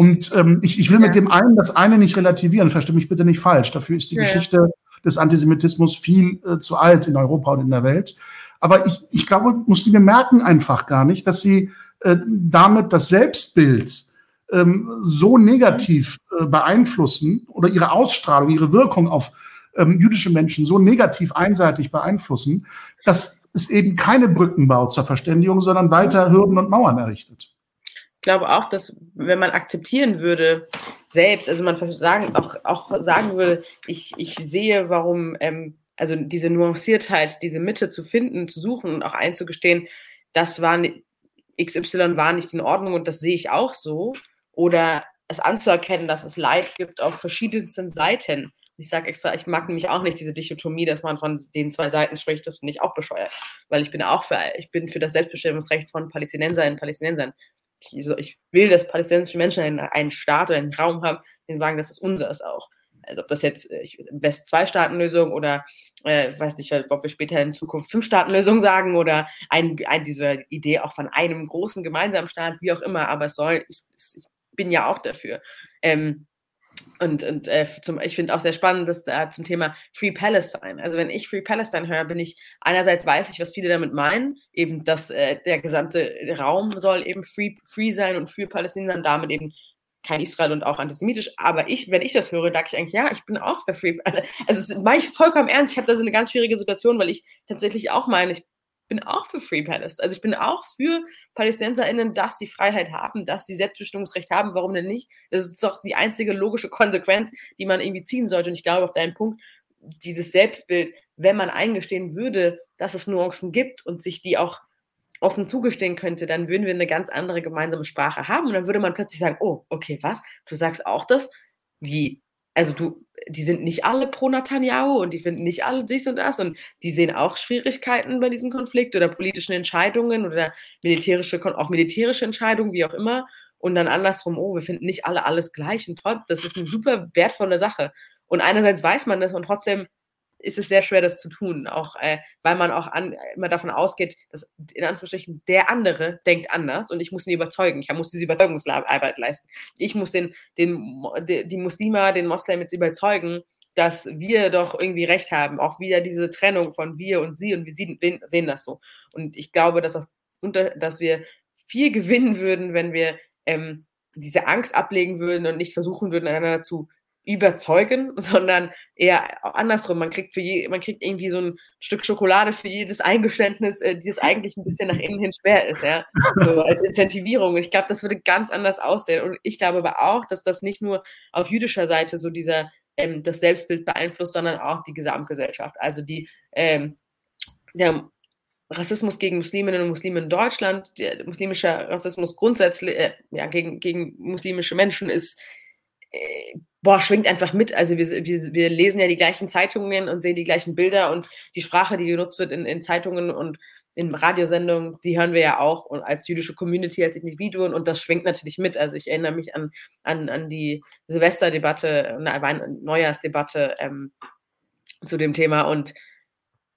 Und ähm, ich, ich will ja. mit dem einen das eine nicht relativieren, verstehe mich bitte nicht falsch. Dafür ist die ja. Geschichte des Antisemitismus viel äh, zu alt in Europa und in der Welt. Aber ich, ich glaube, Muslime merken einfach gar nicht, dass sie äh, damit das Selbstbild ähm, so negativ äh, beeinflussen oder ihre Ausstrahlung, ihre Wirkung auf ähm, jüdische Menschen so negativ einseitig beeinflussen, dass es eben keine Brücken baut zur Verständigung, sondern weiter Hürden und Mauern errichtet ich glaube auch, dass wenn man akzeptieren würde, selbst, also man sagen, auch, auch sagen würde, ich, ich sehe, warum, ähm, also diese Nuanciertheit, diese Mitte zu finden, zu suchen und auch einzugestehen, das war XY war nicht in Ordnung und das sehe ich auch so. Oder es anzuerkennen, dass es Leid gibt auf verschiedensten Seiten Ich sage extra, ich mag nämlich auch nicht diese Dichotomie, dass man von den zwei Seiten spricht. Das finde ich auch bescheuert, weil ich bin auch für, ich bin für das Selbstbestimmungsrecht von Palästinenserinnen und Palästinensern. Ich, will, dass palästinensische Menschen einen, einen Staat oder einen Raum haben, den sagen, unser ist auch also ob das jetzt äh, West-Zwei-Staaten-Lösung oder äh, weiß nicht, ob wir später in Zukunft Fünf-Staaten-Lösung sagen oder ein, ein, diese Idee auch von einem großen gemeinsamen Staat, wie auch immer, aber es soll, ich, ich bin ja auch dafür. Ähm, und, und äh, zum, ich finde auch sehr spannend, dass da zum Thema Free Palestine. Also wenn ich Free Palestine höre, bin ich einerseits weiß ich, was viele damit meinen, eben, dass äh, der gesamte Raum soll eben free, free sein und für Palästinenser und damit eben kein Israel und auch antisemitisch, aber ich, wenn ich das höre, dachte ich eigentlich, ja, ich bin auch für Free. Also es mache ich vollkommen ernst. Ich habe da so eine ganz schwierige Situation, weil ich tatsächlich auch meine, ich bin auch für Free Palestine. Also ich bin auch für PalästinenserInnen, dass sie Freiheit haben, dass sie Selbstbestimmungsrecht haben. Warum denn nicht? Das ist doch die einzige logische Konsequenz, die man irgendwie ziehen sollte. Und ich glaube, auf deinen Punkt, dieses Selbstbild, wenn man eingestehen würde, dass es Nuancen gibt und sich die auch offen zugestehen könnte, dann würden wir eine ganz andere gemeinsame Sprache haben und dann würde man plötzlich sagen, oh, okay, was? Du sagst auch das? Wie? Also du, die sind nicht alle pro Netanyahu und die finden nicht alle dies und das und die sehen auch Schwierigkeiten bei diesem Konflikt oder politischen Entscheidungen oder militärische, auch militärische Entscheidungen, wie auch immer. Und dann andersrum, oh, wir finden nicht alle alles gleich und trotz, das ist eine super wertvolle Sache. Und einerseits weiß man das und trotzdem ist es sehr schwer, das zu tun, auch äh, weil man auch an, immer davon ausgeht, dass in Anführungsstrichen der andere denkt anders und ich muss ihn überzeugen. Ich muss diese Überzeugungsarbeit leisten. Ich muss den, den, die Muslime, den Moslem jetzt überzeugen, dass wir doch irgendwie recht haben. Auch wieder diese Trennung von wir und sie und wir sehen das so. Und ich glaube, dass, auf, dass wir viel gewinnen würden, wenn wir ähm, diese Angst ablegen würden und nicht versuchen würden, einander zu überzeugen, sondern eher andersrum. Man kriegt für je, man kriegt irgendwie so ein Stück Schokolade für jedes Eingeständnis, äh, das eigentlich ein bisschen nach innen hin schwer ist, ja. So als Incentivierung. Ich glaube, das würde ganz anders aussehen. Und ich glaube aber auch, dass das nicht nur auf jüdischer Seite so dieser ähm, das Selbstbild beeinflusst, sondern auch die Gesamtgesellschaft. Also die ähm, der Rassismus gegen Musliminnen und Muslime in Deutschland, der muslimische Rassismus grundsätzlich, äh, ja, gegen, gegen muslimische Menschen ist boah, schwingt einfach mit. Also wir, wir, wir lesen ja die gleichen Zeitungen und sehen die gleichen Bilder und die Sprache, die genutzt wird in, in Zeitungen und in Radiosendungen, die hören wir ja auch und als jüdische Community, als Individuen und das schwingt natürlich mit. Also ich erinnere mich an, an, an die Silvesterdebatte, eine Neujahrsdebatte ähm, zu dem Thema und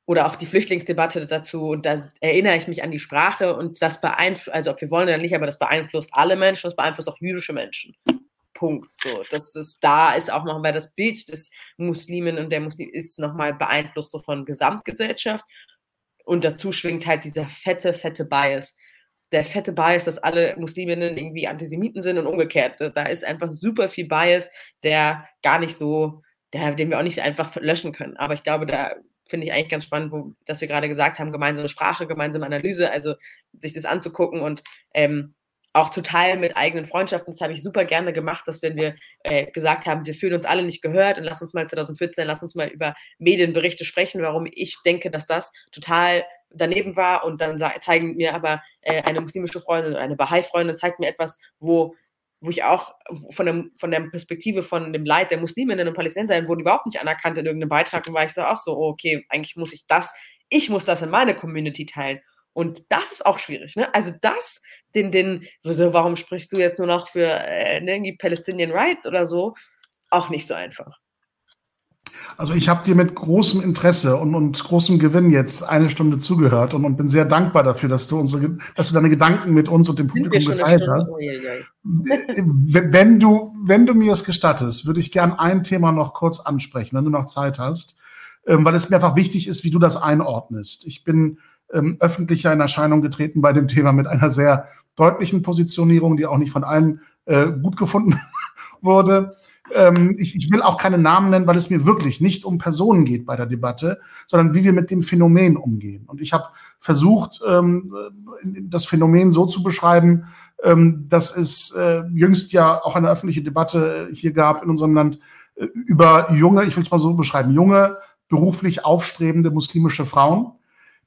oder auch die Flüchtlingsdebatte dazu und da erinnere ich mich an die Sprache und das beeinflusst, also ob wir wollen oder nicht, aber das beeinflusst alle Menschen, das beeinflusst auch jüdische Menschen. Punkt. So, das ist da ist auch nochmal das Bild des Muslimen und der Muslim ist nochmal beeinflusst so von Gesamtgesellschaft. Und dazu schwingt halt dieser fette, fette Bias. Der fette Bias, dass alle Musliminnen irgendwie Antisemiten sind und umgekehrt. Da ist einfach super viel Bias, der gar nicht so, der, den wir auch nicht einfach löschen können. Aber ich glaube, da finde ich eigentlich ganz spannend, wo, dass wir gerade gesagt haben, gemeinsame Sprache, gemeinsame Analyse, also sich das anzugucken und ähm, auch total mit eigenen Freundschaften. Das habe ich super gerne gemacht, dass wenn wir äh, gesagt haben, wir fühlen uns alle nicht gehört und lass uns mal 2014, lass uns mal über Medienberichte sprechen, warum ich denke, dass das total daneben war und dann zeigen mir aber äh, eine muslimische Freundin oder eine Bahai-Freundin zeigt mir etwas, wo wo ich auch von, dem, von der Perspektive von dem Leid der Musliminnen und Palästinenser wurden überhaupt nicht anerkannt in irgendeinem Beitrag und war ich so auch so, oh, okay, eigentlich muss ich das, ich muss das in meine Community teilen. Und das ist auch schwierig, ne? Also das den, den, so, warum sprichst du jetzt nur noch für äh, ne, irgendwie Palestinian Rights oder so? Auch nicht so einfach. Also ich habe dir mit großem Interesse und, und großem Gewinn jetzt eine Stunde zugehört und, und bin sehr dankbar dafür, dass du unsere, dass du deine Gedanken mit uns und dem Publikum geteilt hast. Oh, je, je. Wenn du, wenn du mir es gestattest, würde ich gern ein Thema noch kurz ansprechen, wenn du noch Zeit hast, ähm, weil es mir einfach wichtig ist, wie du das einordnest. Ich bin ähm, öffentlicher in Erscheinung getreten bei dem Thema mit einer sehr deutlichen Positionierung, die auch nicht von allen äh, gut gefunden wurde. Ähm, ich, ich will auch keine Namen nennen, weil es mir wirklich nicht um Personen geht bei der Debatte, sondern wie wir mit dem Phänomen umgehen. Und ich habe versucht, ähm, das Phänomen so zu beschreiben, ähm, dass es äh, jüngst ja auch eine öffentliche Debatte hier gab in unserem Land äh, über junge, ich will es mal so beschreiben, junge, beruflich aufstrebende muslimische Frauen,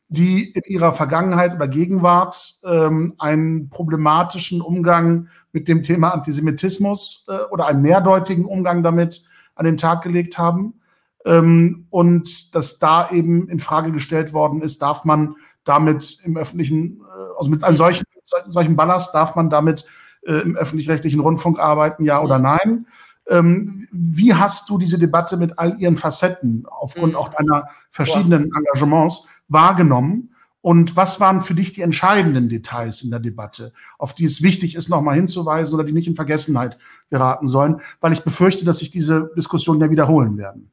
die in ihrer Vergangenheit oder Gegenwart ähm, einen problematischen Umgang mit dem Thema Antisemitismus äh, oder einen mehrdeutigen Umgang damit an den Tag gelegt haben. Ähm, und dass da eben in Frage gestellt worden ist, darf man damit im öffentlichen, äh, also mit einem solchen, solchen Ballast, darf man damit äh, im öffentlich-rechtlichen Rundfunk arbeiten, ja oder nein? Ähm, wie hast du diese Debatte mit all ihren Facetten aufgrund mhm. auch deiner verschiedenen Engagements wahrgenommen? Und was waren für dich die entscheidenden Details in der Debatte, auf die es wichtig ist, nochmal hinzuweisen oder die nicht in Vergessenheit geraten sollen? Weil ich befürchte, dass sich diese Diskussionen ja wiederholen werden.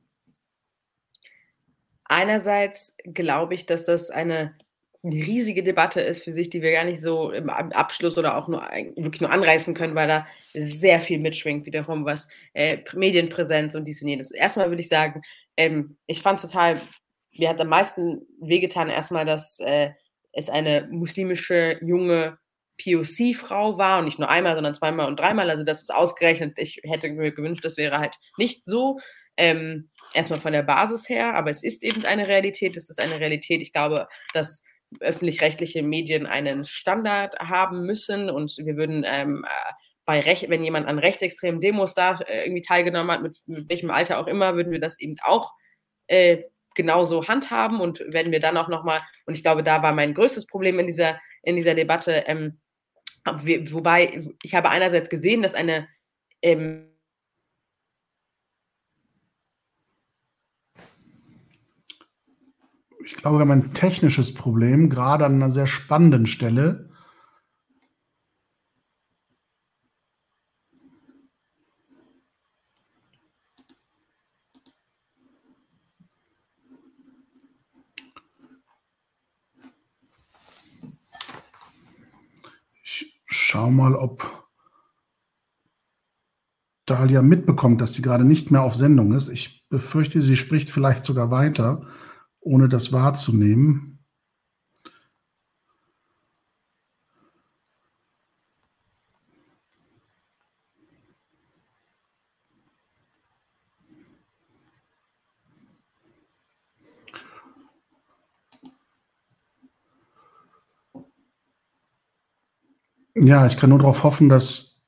Einerseits glaube ich, dass das eine riesige Debatte ist für sich, die wir gar nicht so im Abschluss oder auch nur wirklich nur anreißen können, weil da sehr viel mitschwingt wiederum, was äh, Medienpräsenz und dies und jenes. Erstmal würde ich sagen, ähm, ich fand total, mir hat am meisten wehgetan erstmal, dass äh, es eine muslimische junge POC-Frau war und nicht nur einmal, sondern zweimal und dreimal. Also das ist ausgerechnet. Ich hätte mir gewünscht, das wäre halt nicht so. Ähm, erstmal von der Basis her, aber es ist eben eine Realität. Es ist eine Realität. Ich glaube, dass öffentlich-rechtliche Medien einen Standard haben müssen und wir würden ähm, äh, bei Rech wenn jemand an rechtsextremen Demos da äh, irgendwie teilgenommen hat, mit, mit, welchem Alter auch immer, würden wir das eben auch äh, genauso handhaben und werden wir dann auch nochmal, und ich glaube, da war mein größtes Problem in dieser, in dieser Debatte, ähm, wobei ich habe einerseits gesehen, dass eine ähm, ich glaube, wir haben ein technisches Problem, gerade an einer sehr spannenden Stelle. Ich schaue mal, ob Dalia mitbekommt, dass sie gerade nicht mehr auf Sendung ist. Ich befürchte, sie spricht vielleicht sogar weiter ohne das wahrzunehmen. Ja, ich kann nur darauf hoffen, dass.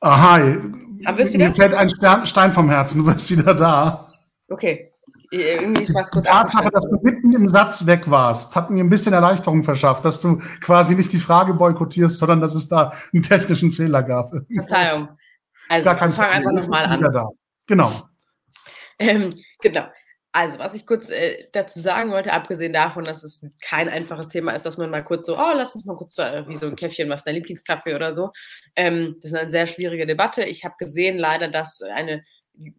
Aha, wieder? Mir fällt ein Stein vom Herzen, du bist wieder da. Okay. Irgendwie kurz Die Tatsache, dass du mitten im Satz weg warst, hat mir ein bisschen Erleichterung verschafft, dass du quasi nicht die Frage boykottierst, sondern dass es da einen technischen Fehler gab. Verzeihung. Also, ich fange einfach nochmal an. Da. Genau. Ähm, genau. Also, was ich kurz äh, dazu sagen wollte, abgesehen davon, dass es kein einfaches Thema ist, dass man mal kurz so, oh, lass uns mal kurz so, äh, wie so ein Käffchen, was ist dein Lieblingskaffee oder so. Ähm, das ist eine sehr schwierige Debatte. Ich habe gesehen leider, dass eine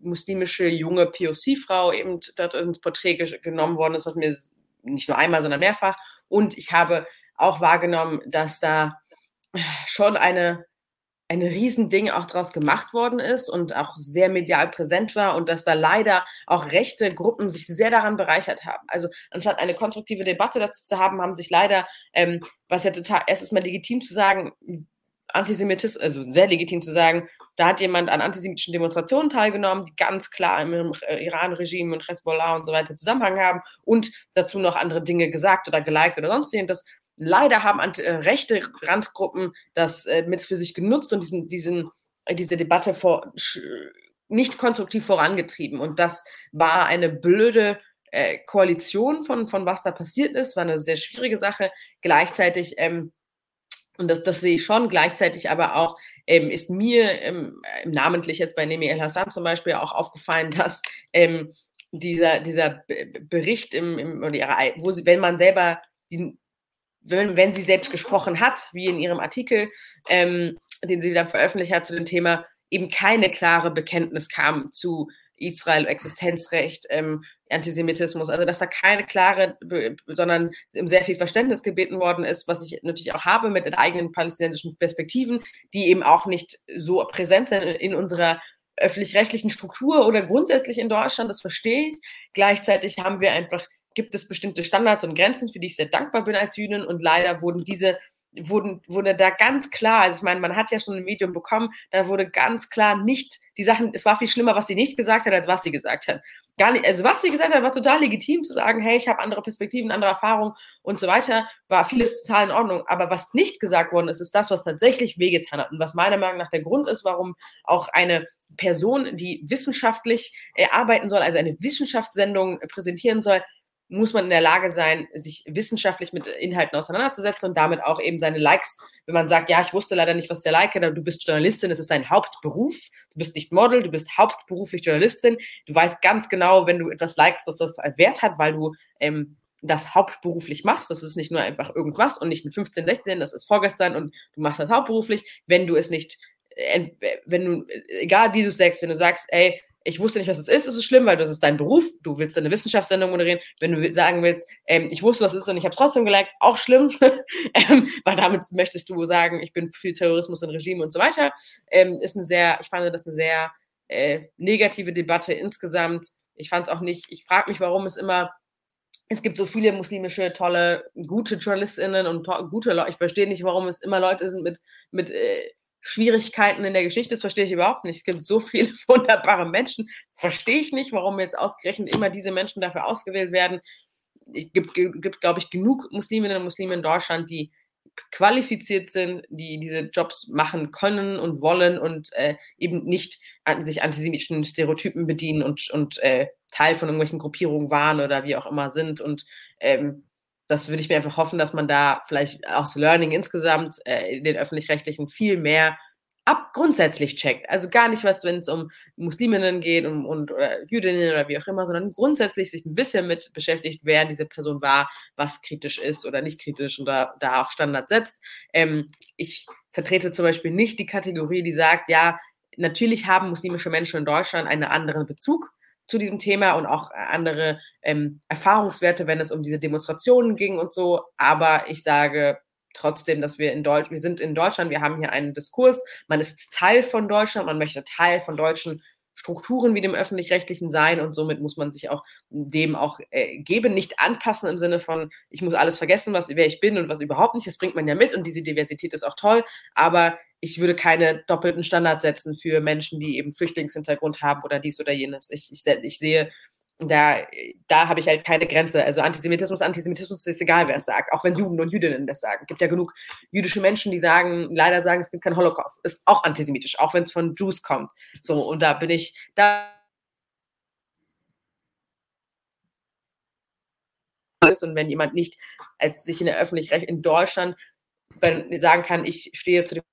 muslimische junge POC-Frau eben dort ins Porträt genommen worden ist, was mir nicht nur einmal, sondern mehrfach. Und ich habe auch wahrgenommen, dass da schon eine ein Riesending auch daraus gemacht worden ist und auch sehr medial präsent war und dass da leider auch rechte Gruppen sich sehr daran bereichert haben. Also anstatt eine konstruktive Debatte dazu zu haben, haben sich leider, ähm, was ja total, erst ist mal legitim zu sagen, Antisemitismus, also sehr legitim zu sagen, da hat jemand an antisemitischen Demonstrationen teilgenommen, die ganz klar im Iran-Regime und Hezbollah und so weiter Zusammenhang haben und dazu noch andere Dinge gesagt oder geliked oder sonst irgendwas. Leider haben äh, rechte Randgruppen das äh, mit für sich genutzt und diesen, diesen, äh, diese Debatte vor, nicht konstruktiv vorangetrieben. Und das war eine blöde äh, Koalition von, von was da passiert ist, war eine sehr schwierige Sache. Gleichzeitig, ähm, und das, das sehe ich schon, gleichzeitig aber auch ähm, ist mir ähm, namentlich jetzt bei Nemi El Hassan zum Beispiel auch aufgefallen, dass ähm, dieser, dieser Bericht im, im oder wo sie, wenn man selber die, wenn, wenn sie selbst gesprochen hat, wie in ihrem Artikel, ähm, den sie dann veröffentlicht hat zu dem Thema, eben keine klare Bekenntnis kam zu Israel, Existenzrecht, ähm, Antisemitismus, also dass da keine klare, sondern sehr viel Verständnis gebeten worden ist, was ich natürlich auch habe mit den eigenen palästinensischen Perspektiven, die eben auch nicht so präsent sind in unserer öffentlich-rechtlichen Struktur oder grundsätzlich in Deutschland, das verstehe ich. Gleichzeitig haben wir einfach gibt es bestimmte Standards und Grenzen, für die ich sehr dankbar bin als Jüdin und leider wurden diese wurden, wurde da ganz klar, also ich meine, man hat ja schon ein Medium bekommen, da wurde ganz klar nicht die Sachen, es war viel schlimmer, was sie nicht gesagt hat, als was sie gesagt hat. Gar nicht, also was sie gesagt hat, war total legitim zu sagen, hey, ich habe andere Perspektiven, andere Erfahrungen und so weiter, war vieles total in Ordnung. Aber was nicht gesagt worden ist, ist das, was tatsächlich wehgetan hat und was meiner Meinung nach der Grund ist, warum auch eine Person, die wissenschaftlich äh, arbeiten soll, also eine Wissenschaftssendung präsentieren soll, muss man in der Lage sein, sich wissenschaftlich mit Inhalten auseinanderzusetzen und damit auch eben seine Likes, wenn man sagt, ja, ich wusste leider nicht, was der Like, aber du bist Journalistin, es ist dein Hauptberuf, du bist nicht Model, du bist hauptberuflich Journalistin, du weißt ganz genau, wenn du etwas likest, dass das einen Wert hat, weil du ähm, das hauptberuflich machst, das ist nicht nur einfach irgendwas und nicht mit 15, 16, das ist vorgestern und du machst das hauptberuflich, wenn du es nicht, äh, wenn du, egal wie du sagst, wenn du sagst, ey, ich wusste nicht, was es ist, ist es schlimm, weil das ist dein Beruf, du willst eine Wissenschaftssendung moderieren. Wenn du sagen willst, ähm, ich wusste, was es ist und ich habe es trotzdem geliked, auch schlimm, ähm, weil damit möchtest du sagen, ich bin für Terrorismus und Regime und so weiter. Ähm, ist eine sehr, ich fand das eine sehr äh, negative Debatte insgesamt. Ich fand es auch nicht, ich frage mich, warum es immer es gibt so viele muslimische, tolle, gute JournalistInnen und gute Leute. Ich verstehe nicht, warum es immer Leute sind mit, mit äh, Schwierigkeiten in der Geschichte, das verstehe ich überhaupt nicht. Es gibt so viele wunderbare Menschen, verstehe ich nicht, warum jetzt ausgerechnet immer diese Menschen dafür ausgewählt werden. Es gibt, gibt glaube ich, genug Musliminnen und Muslime in Deutschland, die qualifiziert sind, die diese Jobs machen können und wollen und äh, eben nicht an sich antisemitischen Stereotypen bedienen und, und äh, Teil von irgendwelchen Gruppierungen waren oder wie auch immer sind. Und ähm, das würde ich mir einfach hoffen, dass man da vielleicht auch das Learning insgesamt äh, in den öffentlich-rechtlichen viel mehr ab grundsätzlich checkt. Also gar nicht was, wenn es um Musliminnen geht und, und oder Jüdinnen oder wie auch immer, sondern grundsätzlich sich ein bisschen mit beschäftigt, wer diese Person war, was kritisch ist oder nicht kritisch oder da auch Standards setzt. Ähm, ich vertrete zum Beispiel nicht die Kategorie, die sagt, ja, natürlich haben muslimische Menschen in Deutschland einen anderen Bezug zu diesem Thema und auch andere ähm, Erfahrungswerte, wenn es um diese Demonstrationen ging und so. Aber ich sage trotzdem, dass wir in Deutschland, wir sind in Deutschland, wir haben hier einen Diskurs, man ist Teil von Deutschland, man möchte Teil von deutschen Strukturen wie dem öffentlich-rechtlichen sein und somit muss man sich auch dem auch äh, geben, nicht anpassen im Sinne von, ich muss alles vergessen, was, wer ich bin und was überhaupt nicht, das bringt man ja mit und diese Diversität ist auch toll, aber ich würde keine doppelten Standards setzen für Menschen, die eben Flüchtlingshintergrund haben oder dies oder jenes. Ich, ich, ich sehe, da, da habe ich halt keine Grenze. Also Antisemitismus, Antisemitismus ist egal, wer es sagt, auch wenn Juden und Jüdinnen das sagen. Es gibt ja genug jüdische Menschen, die sagen, leider sagen, es gibt keinen Holocaust. Ist auch antisemitisch, auch wenn es von Jews kommt. So, und da bin ich, da und wenn jemand nicht als sich in der Öffentlichkeit in Deutschland sagen kann, ich stehe zu dem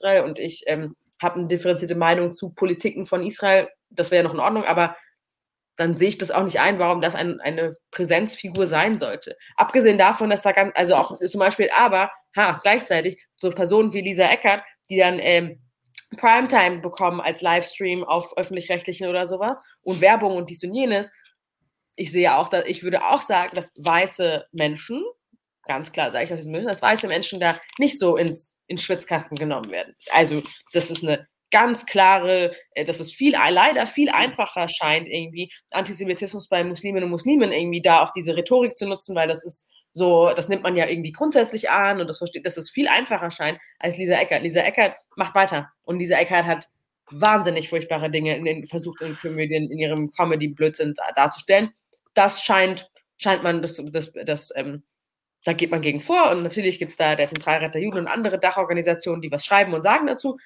Israel und ich ähm, habe eine differenzierte Meinung zu Politiken von Israel, das wäre noch in Ordnung, aber dann sehe ich das auch nicht ein, warum das ein, eine Präsenzfigur sein sollte. Abgesehen davon, dass da ganz, also auch zum Beispiel, aber, ha, gleichzeitig so Personen wie Lisa Eckert, die dann ähm, Primetime bekommen als Livestream auf öffentlich-rechtlichen oder sowas und Werbung und dies und jenes. Ich sehe auch, dass, ich würde auch sagen, dass weiße Menschen, ganz klar sage ich das, dass weiße Menschen da nicht so ins in Schwitzkasten genommen werden. Also das ist eine ganz klare, äh, dass es viel, leider viel einfacher scheint, irgendwie Antisemitismus bei Musliminnen und Muslimen irgendwie da auch diese Rhetorik zu nutzen, weil das ist so, das nimmt man ja irgendwie grundsätzlich an und das versteht, dass es viel einfacher scheint als Lisa Eckert. Lisa Eckert macht weiter und Lisa Eckert hat wahnsinnig furchtbare Dinge in den versucht in Komödien, in ihrem Comedy-Blödsinn darzustellen. Das scheint, scheint man das, das, das ähm, da geht man gegen vor und natürlich gibt es da der Zentralrat der Juden und andere Dachorganisationen, die was schreiben und sagen dazu,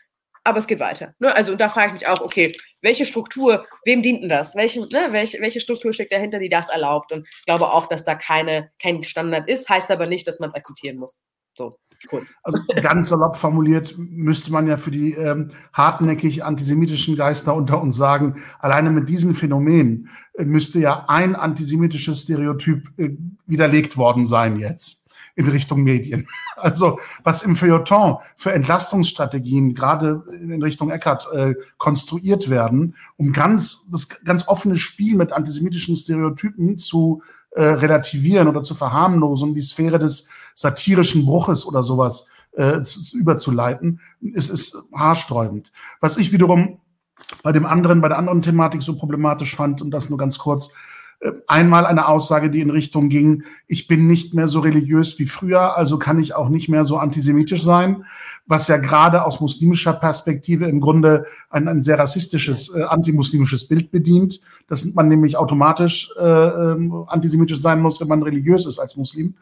aber es geht weiter. Ne? Also da frage ich mich auch, okay, welche Struktur, wem dient denn das? Welche, ne, welche, welche Struktur steckt dahinter, die das erlaubt? Und ich glaube auch, dass da keine, kein Standard ist, heißt aber nicht, dass man es akzeptieren muss. So, kurz. Also ganz salopp formuliert müsste man ja für die ähm, hartnäckig antisemitischen Geister unter uns sagen, alleine mit diesen Phänomenen äh, müsste ja ein antisemitisches Stereotyp äh, widerlegt worden sein jetzt in Richtung Medien. Also was im Feuilleton für Entlastungsstrategien gerade in Richtung Eckert äh, konstruiert werden, um ganz das ganz offene Spiel mit antisemitischen Stereotypen zu äh, relativieren oder zu verharmlosen, die Sphäre des satirischen Bruches oder sowas äh, zu, überzuleiten, ist, ist haarsträubend. Was ich wiederum bei dem anderen, bei der anderen Thematik so problematisch fand, und das nur ganz kurz, äh, einmal eine Aussage, die in Richtung ging, ich bin nicht mehr so religiös wie früher, also kann ich auch nicht mehr so antisemitisch sein, was ja gerade aus muslimischer Perspektive im Grunde ein, ein sehr rassistisches, äh, antimuslimisches Bild bedient, dass man nämlich automatisch äh, äh, antisemitisch sein muss, wenn man religiös ist als Muslim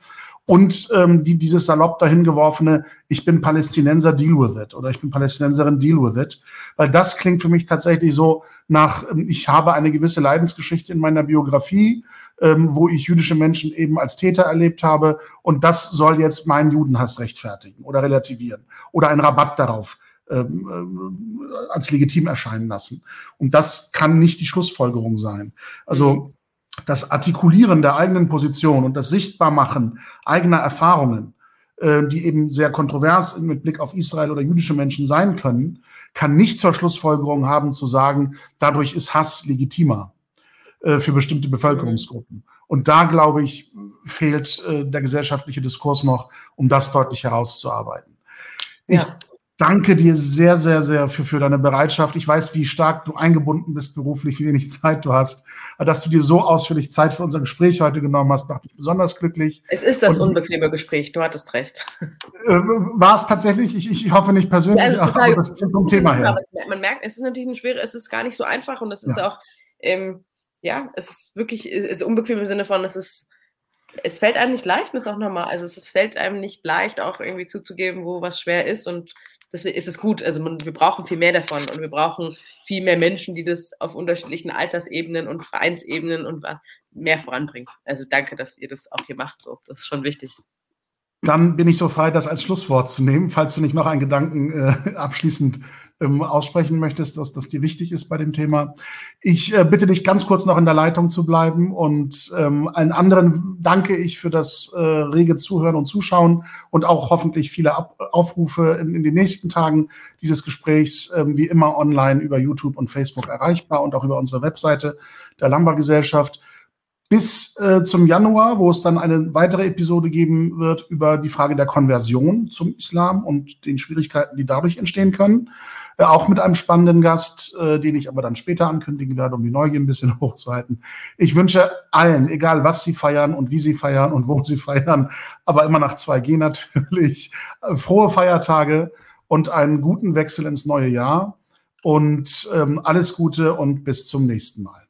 und ähm, die, dieses salopp dahingeworfene, ich bin Palästinenser, deal with it oder ich bin Palästinenserin, deal with it. Weil das klingt für mich tatsächlich so nach, ähm, ich habe eine gewisse Leidensgeschichte in meiner Biografie, ähm, wo ich jüdische Menschen eben als Täter erlebt habe und das soll jetzt meinen Judenhass rechtfertigen oder relativieren oder einen Rabatt darauf ähm, äh, als legitim erscheinen lassen. Und das kann nicht die Schlussfolgerung sein. Also das Artikulieren der eigenen Position und das Sichtbarmachen eigener Erfahrungen, äh, die eben sehr kontrovers mit Blick auf Israel oder jüdische Menschen sein können, kann nicht zur Schlussfolgerung haben zu sagen, dadurch ist Hass legitimer äh, für bestimmte Bevölkerungsgruppen. Und da, glaube ich, fehlt äh, der gesellschaftliche Diskurs noch, um das deutlich herauszuarbeiten. Ja. Danke dir sehr, sehr, sehr für, für deine Bereitschaft. Ich weiß, wie stark du eingebunden bist beruflich, wie wenig Zeit du hast. Dass du dir so ausführlich Zeit für unser Gespräch heute genommen hast, macht mich besonders glücklich. Es ist das Und, unbequeme Gespräch, du hattest recht. Äh, war es tatsächlich? Ich, ich hoffe nicht persönlich, ja, also aber das ist vom Thema her. Man merkt, es ist natürlich ein schwere, es ist gar nicht so einfach und es ist ja. auch, ähm, ja, es ist wirklich, es ist unbequem im Sinne von, es ist es fällt einem nicht leicht, das ist auch normal. Also es fällt einem nicht leicht, auch irgendwie zuzugeben, wo was schwer ist. Und deswegen ist es gut. Also man, wir brauchen viel mehr davon und wir brauchen viel mehr Menschen, die das auf unterschiedlichen Altersebenen und Vereinsebenen und mehr voranbringen. Also danke, dass ihr das auch hier macht. So, das ist schon wichtig. Dann bin ich so frei, das als Schlusswort zu nehmen, falls du nicht noch einen Gedanken äh, abschließend ähm, aussprechen möchtest, dass das dir wichtig ist bei dem Thema. Ich äh, bitte dich ganz kurz noch in der Leitung zu bleiben und ähm, allen anderen danke ich für das äh, rege Zuhören und Zuschauen und auch hoffentlich viele Ab Aufrufe in, in, den nächsten Tagen dieses Gesprächs, ähm, wie immer online über YouTube und Facebook erreichbar und auch über unsere Webseite der Lamba Gesellschaft bis äh, zum Januar, wo es dann eine weitere Episode geben wird über die Frage der Konversion zum Islam und den Schwierigkeiten, die dadurch entstehen können. Äh, auch mit einem spannenden Gast, äh, den ich aber dann später ankündigen werde, um die Neugier ein bisschen hochzuhalten. Ich wünsche allen, egal was sie feiern und wie sie feiern und wo sie feiern, aber immer nach 2G natürlich, äh, frohe Feiertage und einen guten Wechsel ins neue Jahr. Und ähm, alles Gute und bis zum nächsten Mal.